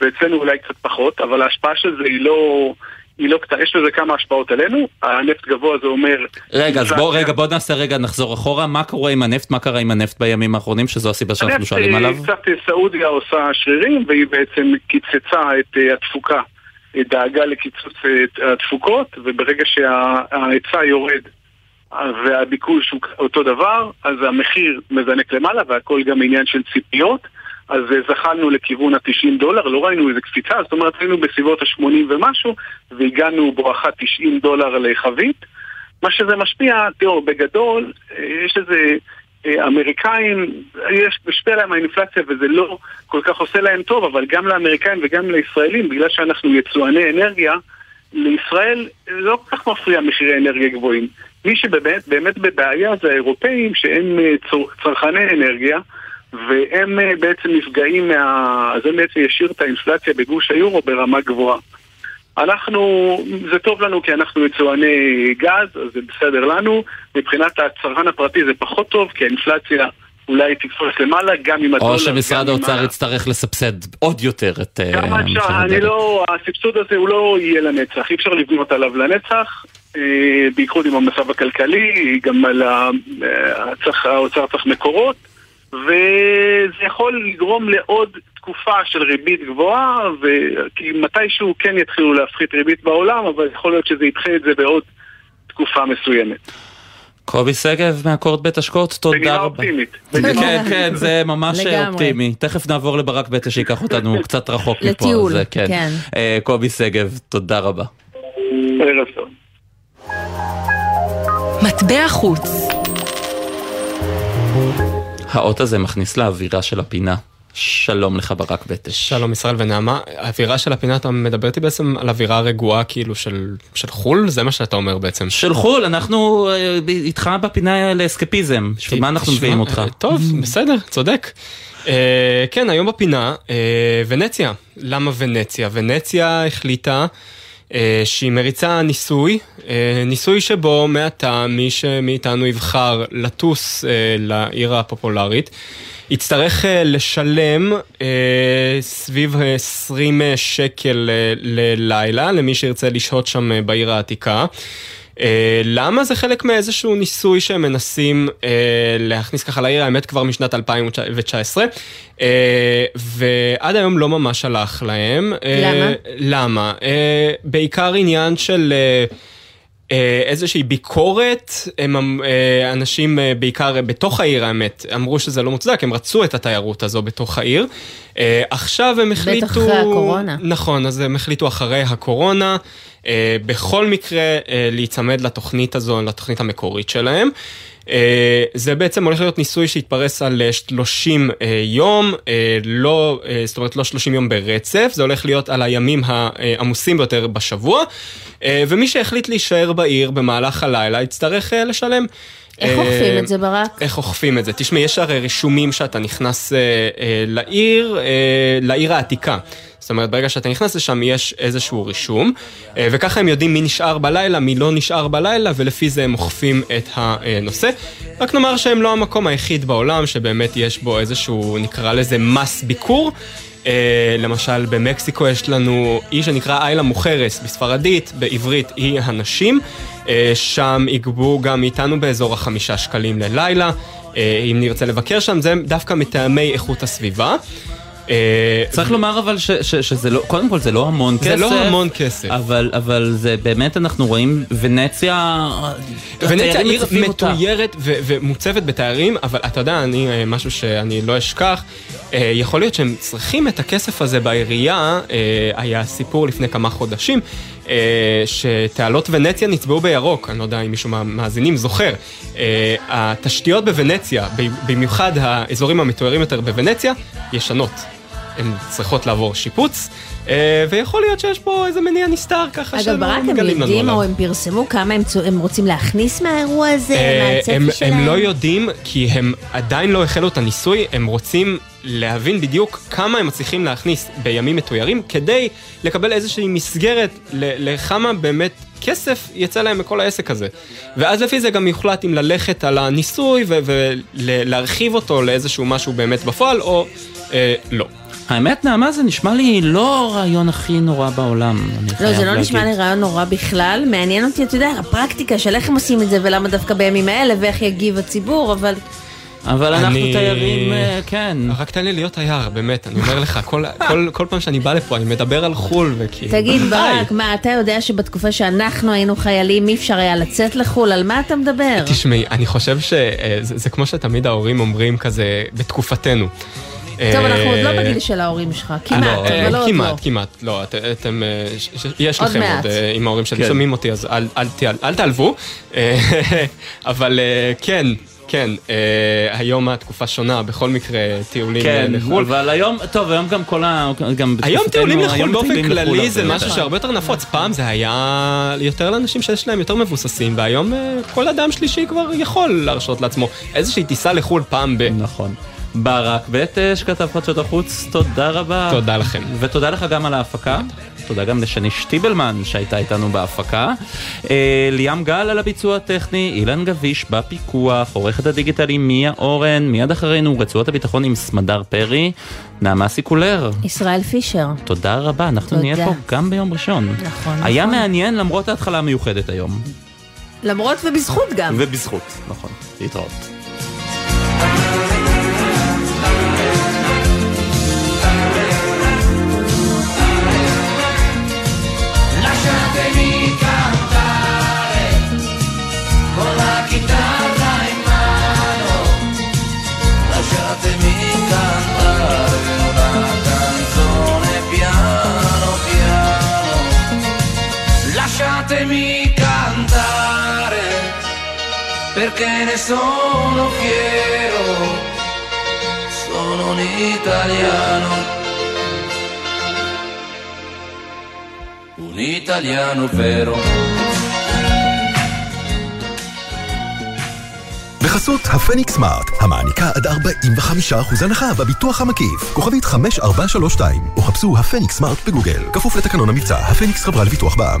ואצלנו אולי קצת פחות, אבל ההשפעה של זה היא לא... היא לא קטנה, יש לזה כמה השפעות עלינו, הנפט גבוה זה אומר... רגע, אז בוא, רגע, בוא נעשה רגע, נחזור אחורה, מה קורה עם הנפט, מה קרה עם הנפט בימים האחרונים, שזו הסיבה שאנחנו שואלים עליו? הנפט, קצת סעודיה עושה שרירים, והיא בעצם קיצצה את התפוקה, דאגה לקיצוץ התפוקות, וברגע שההיצע יורד והביקוש הוא אותו דבר, אז המחיר מזנק למעלה והכל גם עניין של ציפיות. אז זכלנו לכיוון ה-90 דולר, לא ראינו איזה קפיצה, זאת אומרת היינו בסביבות ה-80 ומשהו, והגענו בואכה 90 דולר לחבית. מה שזה משפיע, תראו, בגדול, יש איזה אמריקאים, יש, משפיע להם האינפלציה וזה לא כל כך עושה להם טוב, אבל גם לאמריקאים וגם לישראלים, בגלל שאנחנו יצואני אנרגיה, לישראל לא כל כך מפריע מחירי אנרגיה גבוהים. מי שבאמת באמת בבעיה זה האירופאים שהם צרכני אנרגיה והם בעצם נפגעים מה... זה בעצם ישאיר את האינפלציה בגוש היורו ברמה גבוהה. אנחנו, זה טוב לנו כי אנחנו יצואני גז, אז זה בסדר לנו. מבחינת הצרכן הפרטי זה פחות טוב כי האינפלציה אולי תקפוץ למעלה גם עם הדולר. או שמשרד האוצר. יצטרך לסבסד עוד יותר את כמה אפשר, אני לא, הסבסוד הזה הוא לא יהיה לנצח, אי אפשר לבנות עליו לנצח. בייחוד עם המצב הכלכלי, גם על האוצר צריך מקורות, וזה יכול לגרום לעוד תקופה של ריבית גבוהה, כי מתישהו כן יתחילו להפחית ריבית בעולם, אבל יכול להיות שזה ידחה את זה בעוד תקופה מסוימת. קובי שגב מאקורד בית השקעות, תודה רבה. בנימה אופטימית. כן, כן, זה ממש אופטימי. תכף נעבור לברק בטה שייקח אותנו קצת רחוק מפה. לטיול, כן. קובי שגב, תודה רבה. ערב טוב. מטבע חוץ האות הזה מכניס לאווירה של הפינה. שלום לך ברק בטש. שלום ישראל ונעמה. האווירה של הפינה, אתה מדבר איתי בעצם על אווירה רגועה כאילו של, של חו"ל? זה מה שאתה אומר בעצם. של חו"ל, אנחנו אה, איתך בפינה לאסקפיזם. בשביל מה אנחנו מביאים אותך? אה, טוב, בסדר, צודק. אה, כן, היום בפינה, אה, ונציה. למה ונציה? ונציה החליטה... שהיא מריצה ניסוי, ניסוי שבו מעתה מי שמאיתנו יבחר לטוס לעיר הפופולרית, יצטרך לשלם סביב 20 שקל ללילה למי שירצה לשהות שם בעיר העתיקה. Uh, למה זה חלק מאיזשהו ניסוי שהם מנסים uh, להכניס ככה לעיר, האמת כבר משנת 2019, uh, ועד היום לא ממש הלך להם. למה? למה? בעיקר עניין של... איזושהי ביקורת, הם אנשים בעיקר בתוך העיר האמת, אמרו שזה לא מוצדק, הם רצו את התיירות הזו בתוך העיר. עכשיו הם החליטו... בטח אחרי הקורונה. נכון, אז הם החליטו אחרי הקורונה. Uh, בכל מקרה uh, להיצמד לתוכנית הזו, לתוכנית המקורית שלהם. Uh, זה בעצם הולך להיות ניסוי שיתפרס על 30 uh, יום, לא, זאת אומרת לא 30 יום ברצף, זה הולך להיות על הימים העמוסים ביותר בשבוע, ומי שהחליט להישאר בעיר במהלך הלילה יצטרך לשלם. איך אוכפים את זה ברק? איך אוכפים את זה? תשמעי, יש הרי רישומים שאתה נכנס uh, uh, לעיר, uh, לעיר העתיקה. זאת אומרת, ברגע שאתה נכנס לשם יש איזשהו רישום, וככה הם יודעים מי נשאר בלילה, מי לא נשאר בלילה, ולפי זה הם אוכפים את הנושא. רק נאמר שהם לא המקום היחיד בעולם שבאמת יש בו איזשהו, נקרא לזה, מס ביקור. למשל, במקסיקו יש לנו אי שנקרא איילה מוכרס, בספרדית, בעברית אי הנשים. שם יגבו גם איתנו באזור החמישה שקלים ללילה. אם נרצה לבקר שם, זה דווקא מטעמי איכות הסביבה. אה, צריך לומר אבל ש, ש, שזה לא, קודם כל זה לא המון זה כסף. לא המון כסף. אבל, אבל זה באמת, אנחנו רואים ונציה, ונציה עיר. מתוירת ו- ומוצבת בתיירים, אבל אתה יודע, אני, אה, משהו שאני לא אשכח, אה, יכול להיות שהם צריכים את הכסף הזה בעירייה, היה סיפור לפני כמה חודשים, שתעלות ונציה נצבעו בירוק, אני לא יודע אם מישהו מהמאזינים זוכר. אה, התשתיות בוונציה, במיוחד האזורים המתוארים יותר בוונציה, ישנות. הן צריכות לעבור שיפוץ, אה, ויכול להיות שיש פה איזה מניע נסתר ככה אגב, שלא ברק, הם מגלים לנו יודעים עליו. או הם פרסמו כמה הם צו- הם רוצים להכניס מהאירוע הזה, אה, הצפי הם, שלהם? הם לא יודעים, כי הם עדיין לא החלו את הניסוי, הם רוצים להבין בדיוק כמה הם מצליחים להכניס בימים מתוירים, כדי לקבל איזושהי מסגרת לכמה באמת כסף יצא להם מכל העסק הזה. ואז לפי זה גם יוחלט אם ללכת על הניסוי ולהרחיב אותו לאיזשהו משהו באמת בפועל, או אה, לא. האמת, נעמה, זה נשמע לי לא הרעיון הכי נורא בעולם. לא, זה לא להגיד. נשמע לי רעיון נורא בכלל. מעניין אותי, אתה יודע, הפרקטיקה של איך הם עושים את זה ולמה דווקא בימים האלה ואיך יגיב הציבור, אבל... אבל אנחנו אני- תיירים, אה, כן. רק תן לי להיות תייר, באמת, אני אומר לך, כל, כל, כל פעם שאני בא לפה אני מדבר על חו"ל וכאילו... תגיד. ברק, מה, אתה יודע שבתקופה שאנחנו היינו חיילים אי אפשר היה לצאת לחו"ל? על מה אתה מדבר? תשמעי, אני חושב שזה זה כמו שתמיד ההורים אומרים כזה, בתקופתנו. טוב, אנחנו עוד לא אה, בגיל של ההורים שלך. כמעט, לא, אה, אבל לא עוד לא. כמעט, כמעט, לא, את- אתם, אה, יש לכם. עוד אה, עם ההורים שלי כן. שומעים אותי, אז אל- תעלבו. אה, אבל אה, כן, כן, אה, היום התקופה שונה, בכל מקרה טיולים אה, כן, לחו"ל. אבל היום, טוב, היום גם כל ה... גם היום טיולים לחו"ל היום באופן טיולים לחו"ל כללי זה משהו יותר. שהרבה יותר נפוץ. פעם זה היה יותר לאנשים שיש להם יותר מבוססים, והיום אה, כל אדם שלישי כבר יכול להרשות לעצמו איזושהי טיסה לחו"ל פעם ב... נכון. ברק בית שכתב חדשות החוץ, תודה רבה. תודה לכם. ותודה לך גם על ההפקה. תודה גם לשני שטיבלמן שהייתה איתנו בהפקה. אה, ליאם גל על הביצוע הטכני, אילן גביש בפיקוח, עורכת הדיגיטל עם מיה אורן, מיד אחרינו רצועות הביטחון עם סמדר פרי, נעמה סיקולר. ישראל פישר. תודה רבה, אנחנו תודה. נהיה פה גם ביום ראשון. נכון, היה נכון. מעניין למרות ההתחלה המיוחדת היום. למרות ובזכות גם. ובזכות, נכון. להתראות. Perché ne sono fiero. Sono un italiano. un italiano vero. בחסות הפניקס סמארט, המעניקה עד 45% הנחה בביטוח המקיף. כוכבית 5432, או חפשו הפניקס סמארט בגוגל. כפוף לתקנון המבצע, הפניקס חברה לביטוח בע"מ.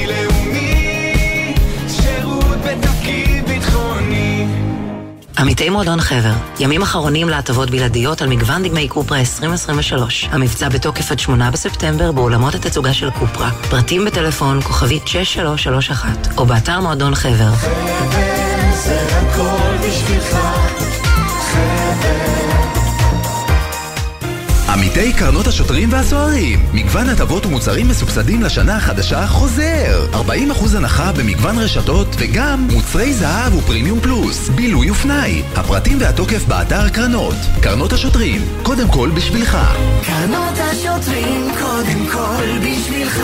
עמיתי מועדון חבר, ימים אחרונים להטבות בלעדיות על מגוון דגמי קופרה 2023. המבצע בתוקף עד 8 בספטמבר באולמות התצוגה של קופרה. פרטים בטלפון כוכבית 6331 או באתר מועדון חבר. זה הכל בשבילך, עמיתי קרנות השוטרים והסוהרים, מגוון הטבות ומוצרים מסובסדים לשנה החדשה חוזר. 40% הנחה במגוון רשתות וגם מוצרי זהב ופרימיום פלוס, בילוי ופנאי. הפרטים והתוקף באתר קרנות. קרנות השוטרים, קודם כל בשבילך. קרנות השוטרים קודם כל בשבילך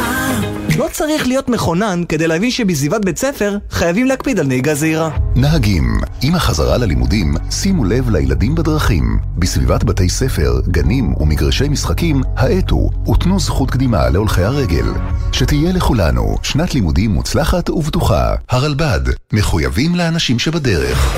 לא צריך להיות מכונן כדי להבין שבסביבת בית ספר חייבים להקפיד על נהיגה זהירה. נהגים, עם החזרה ללימודים, שימו לב לילדים בדרכים. בסביבת בתי ספר, גנים ומגרשי משחקים, האטו ותנו זכות קדימה להולכי הרגל. שתהיה לכולנו שנת לימודים מוצלחת ובטוחה. הרלב"ד, מחויבים לאנשים שבדרך.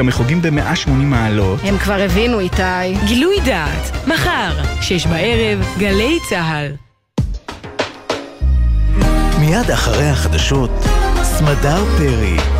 כשהמחוגים ב-180 מעלות... הם כבר הבינו, איתי. גילוי דעת, מחר, שש בערב, גלי צה"ל. מיד אחרי החדשות, סמדר פרי.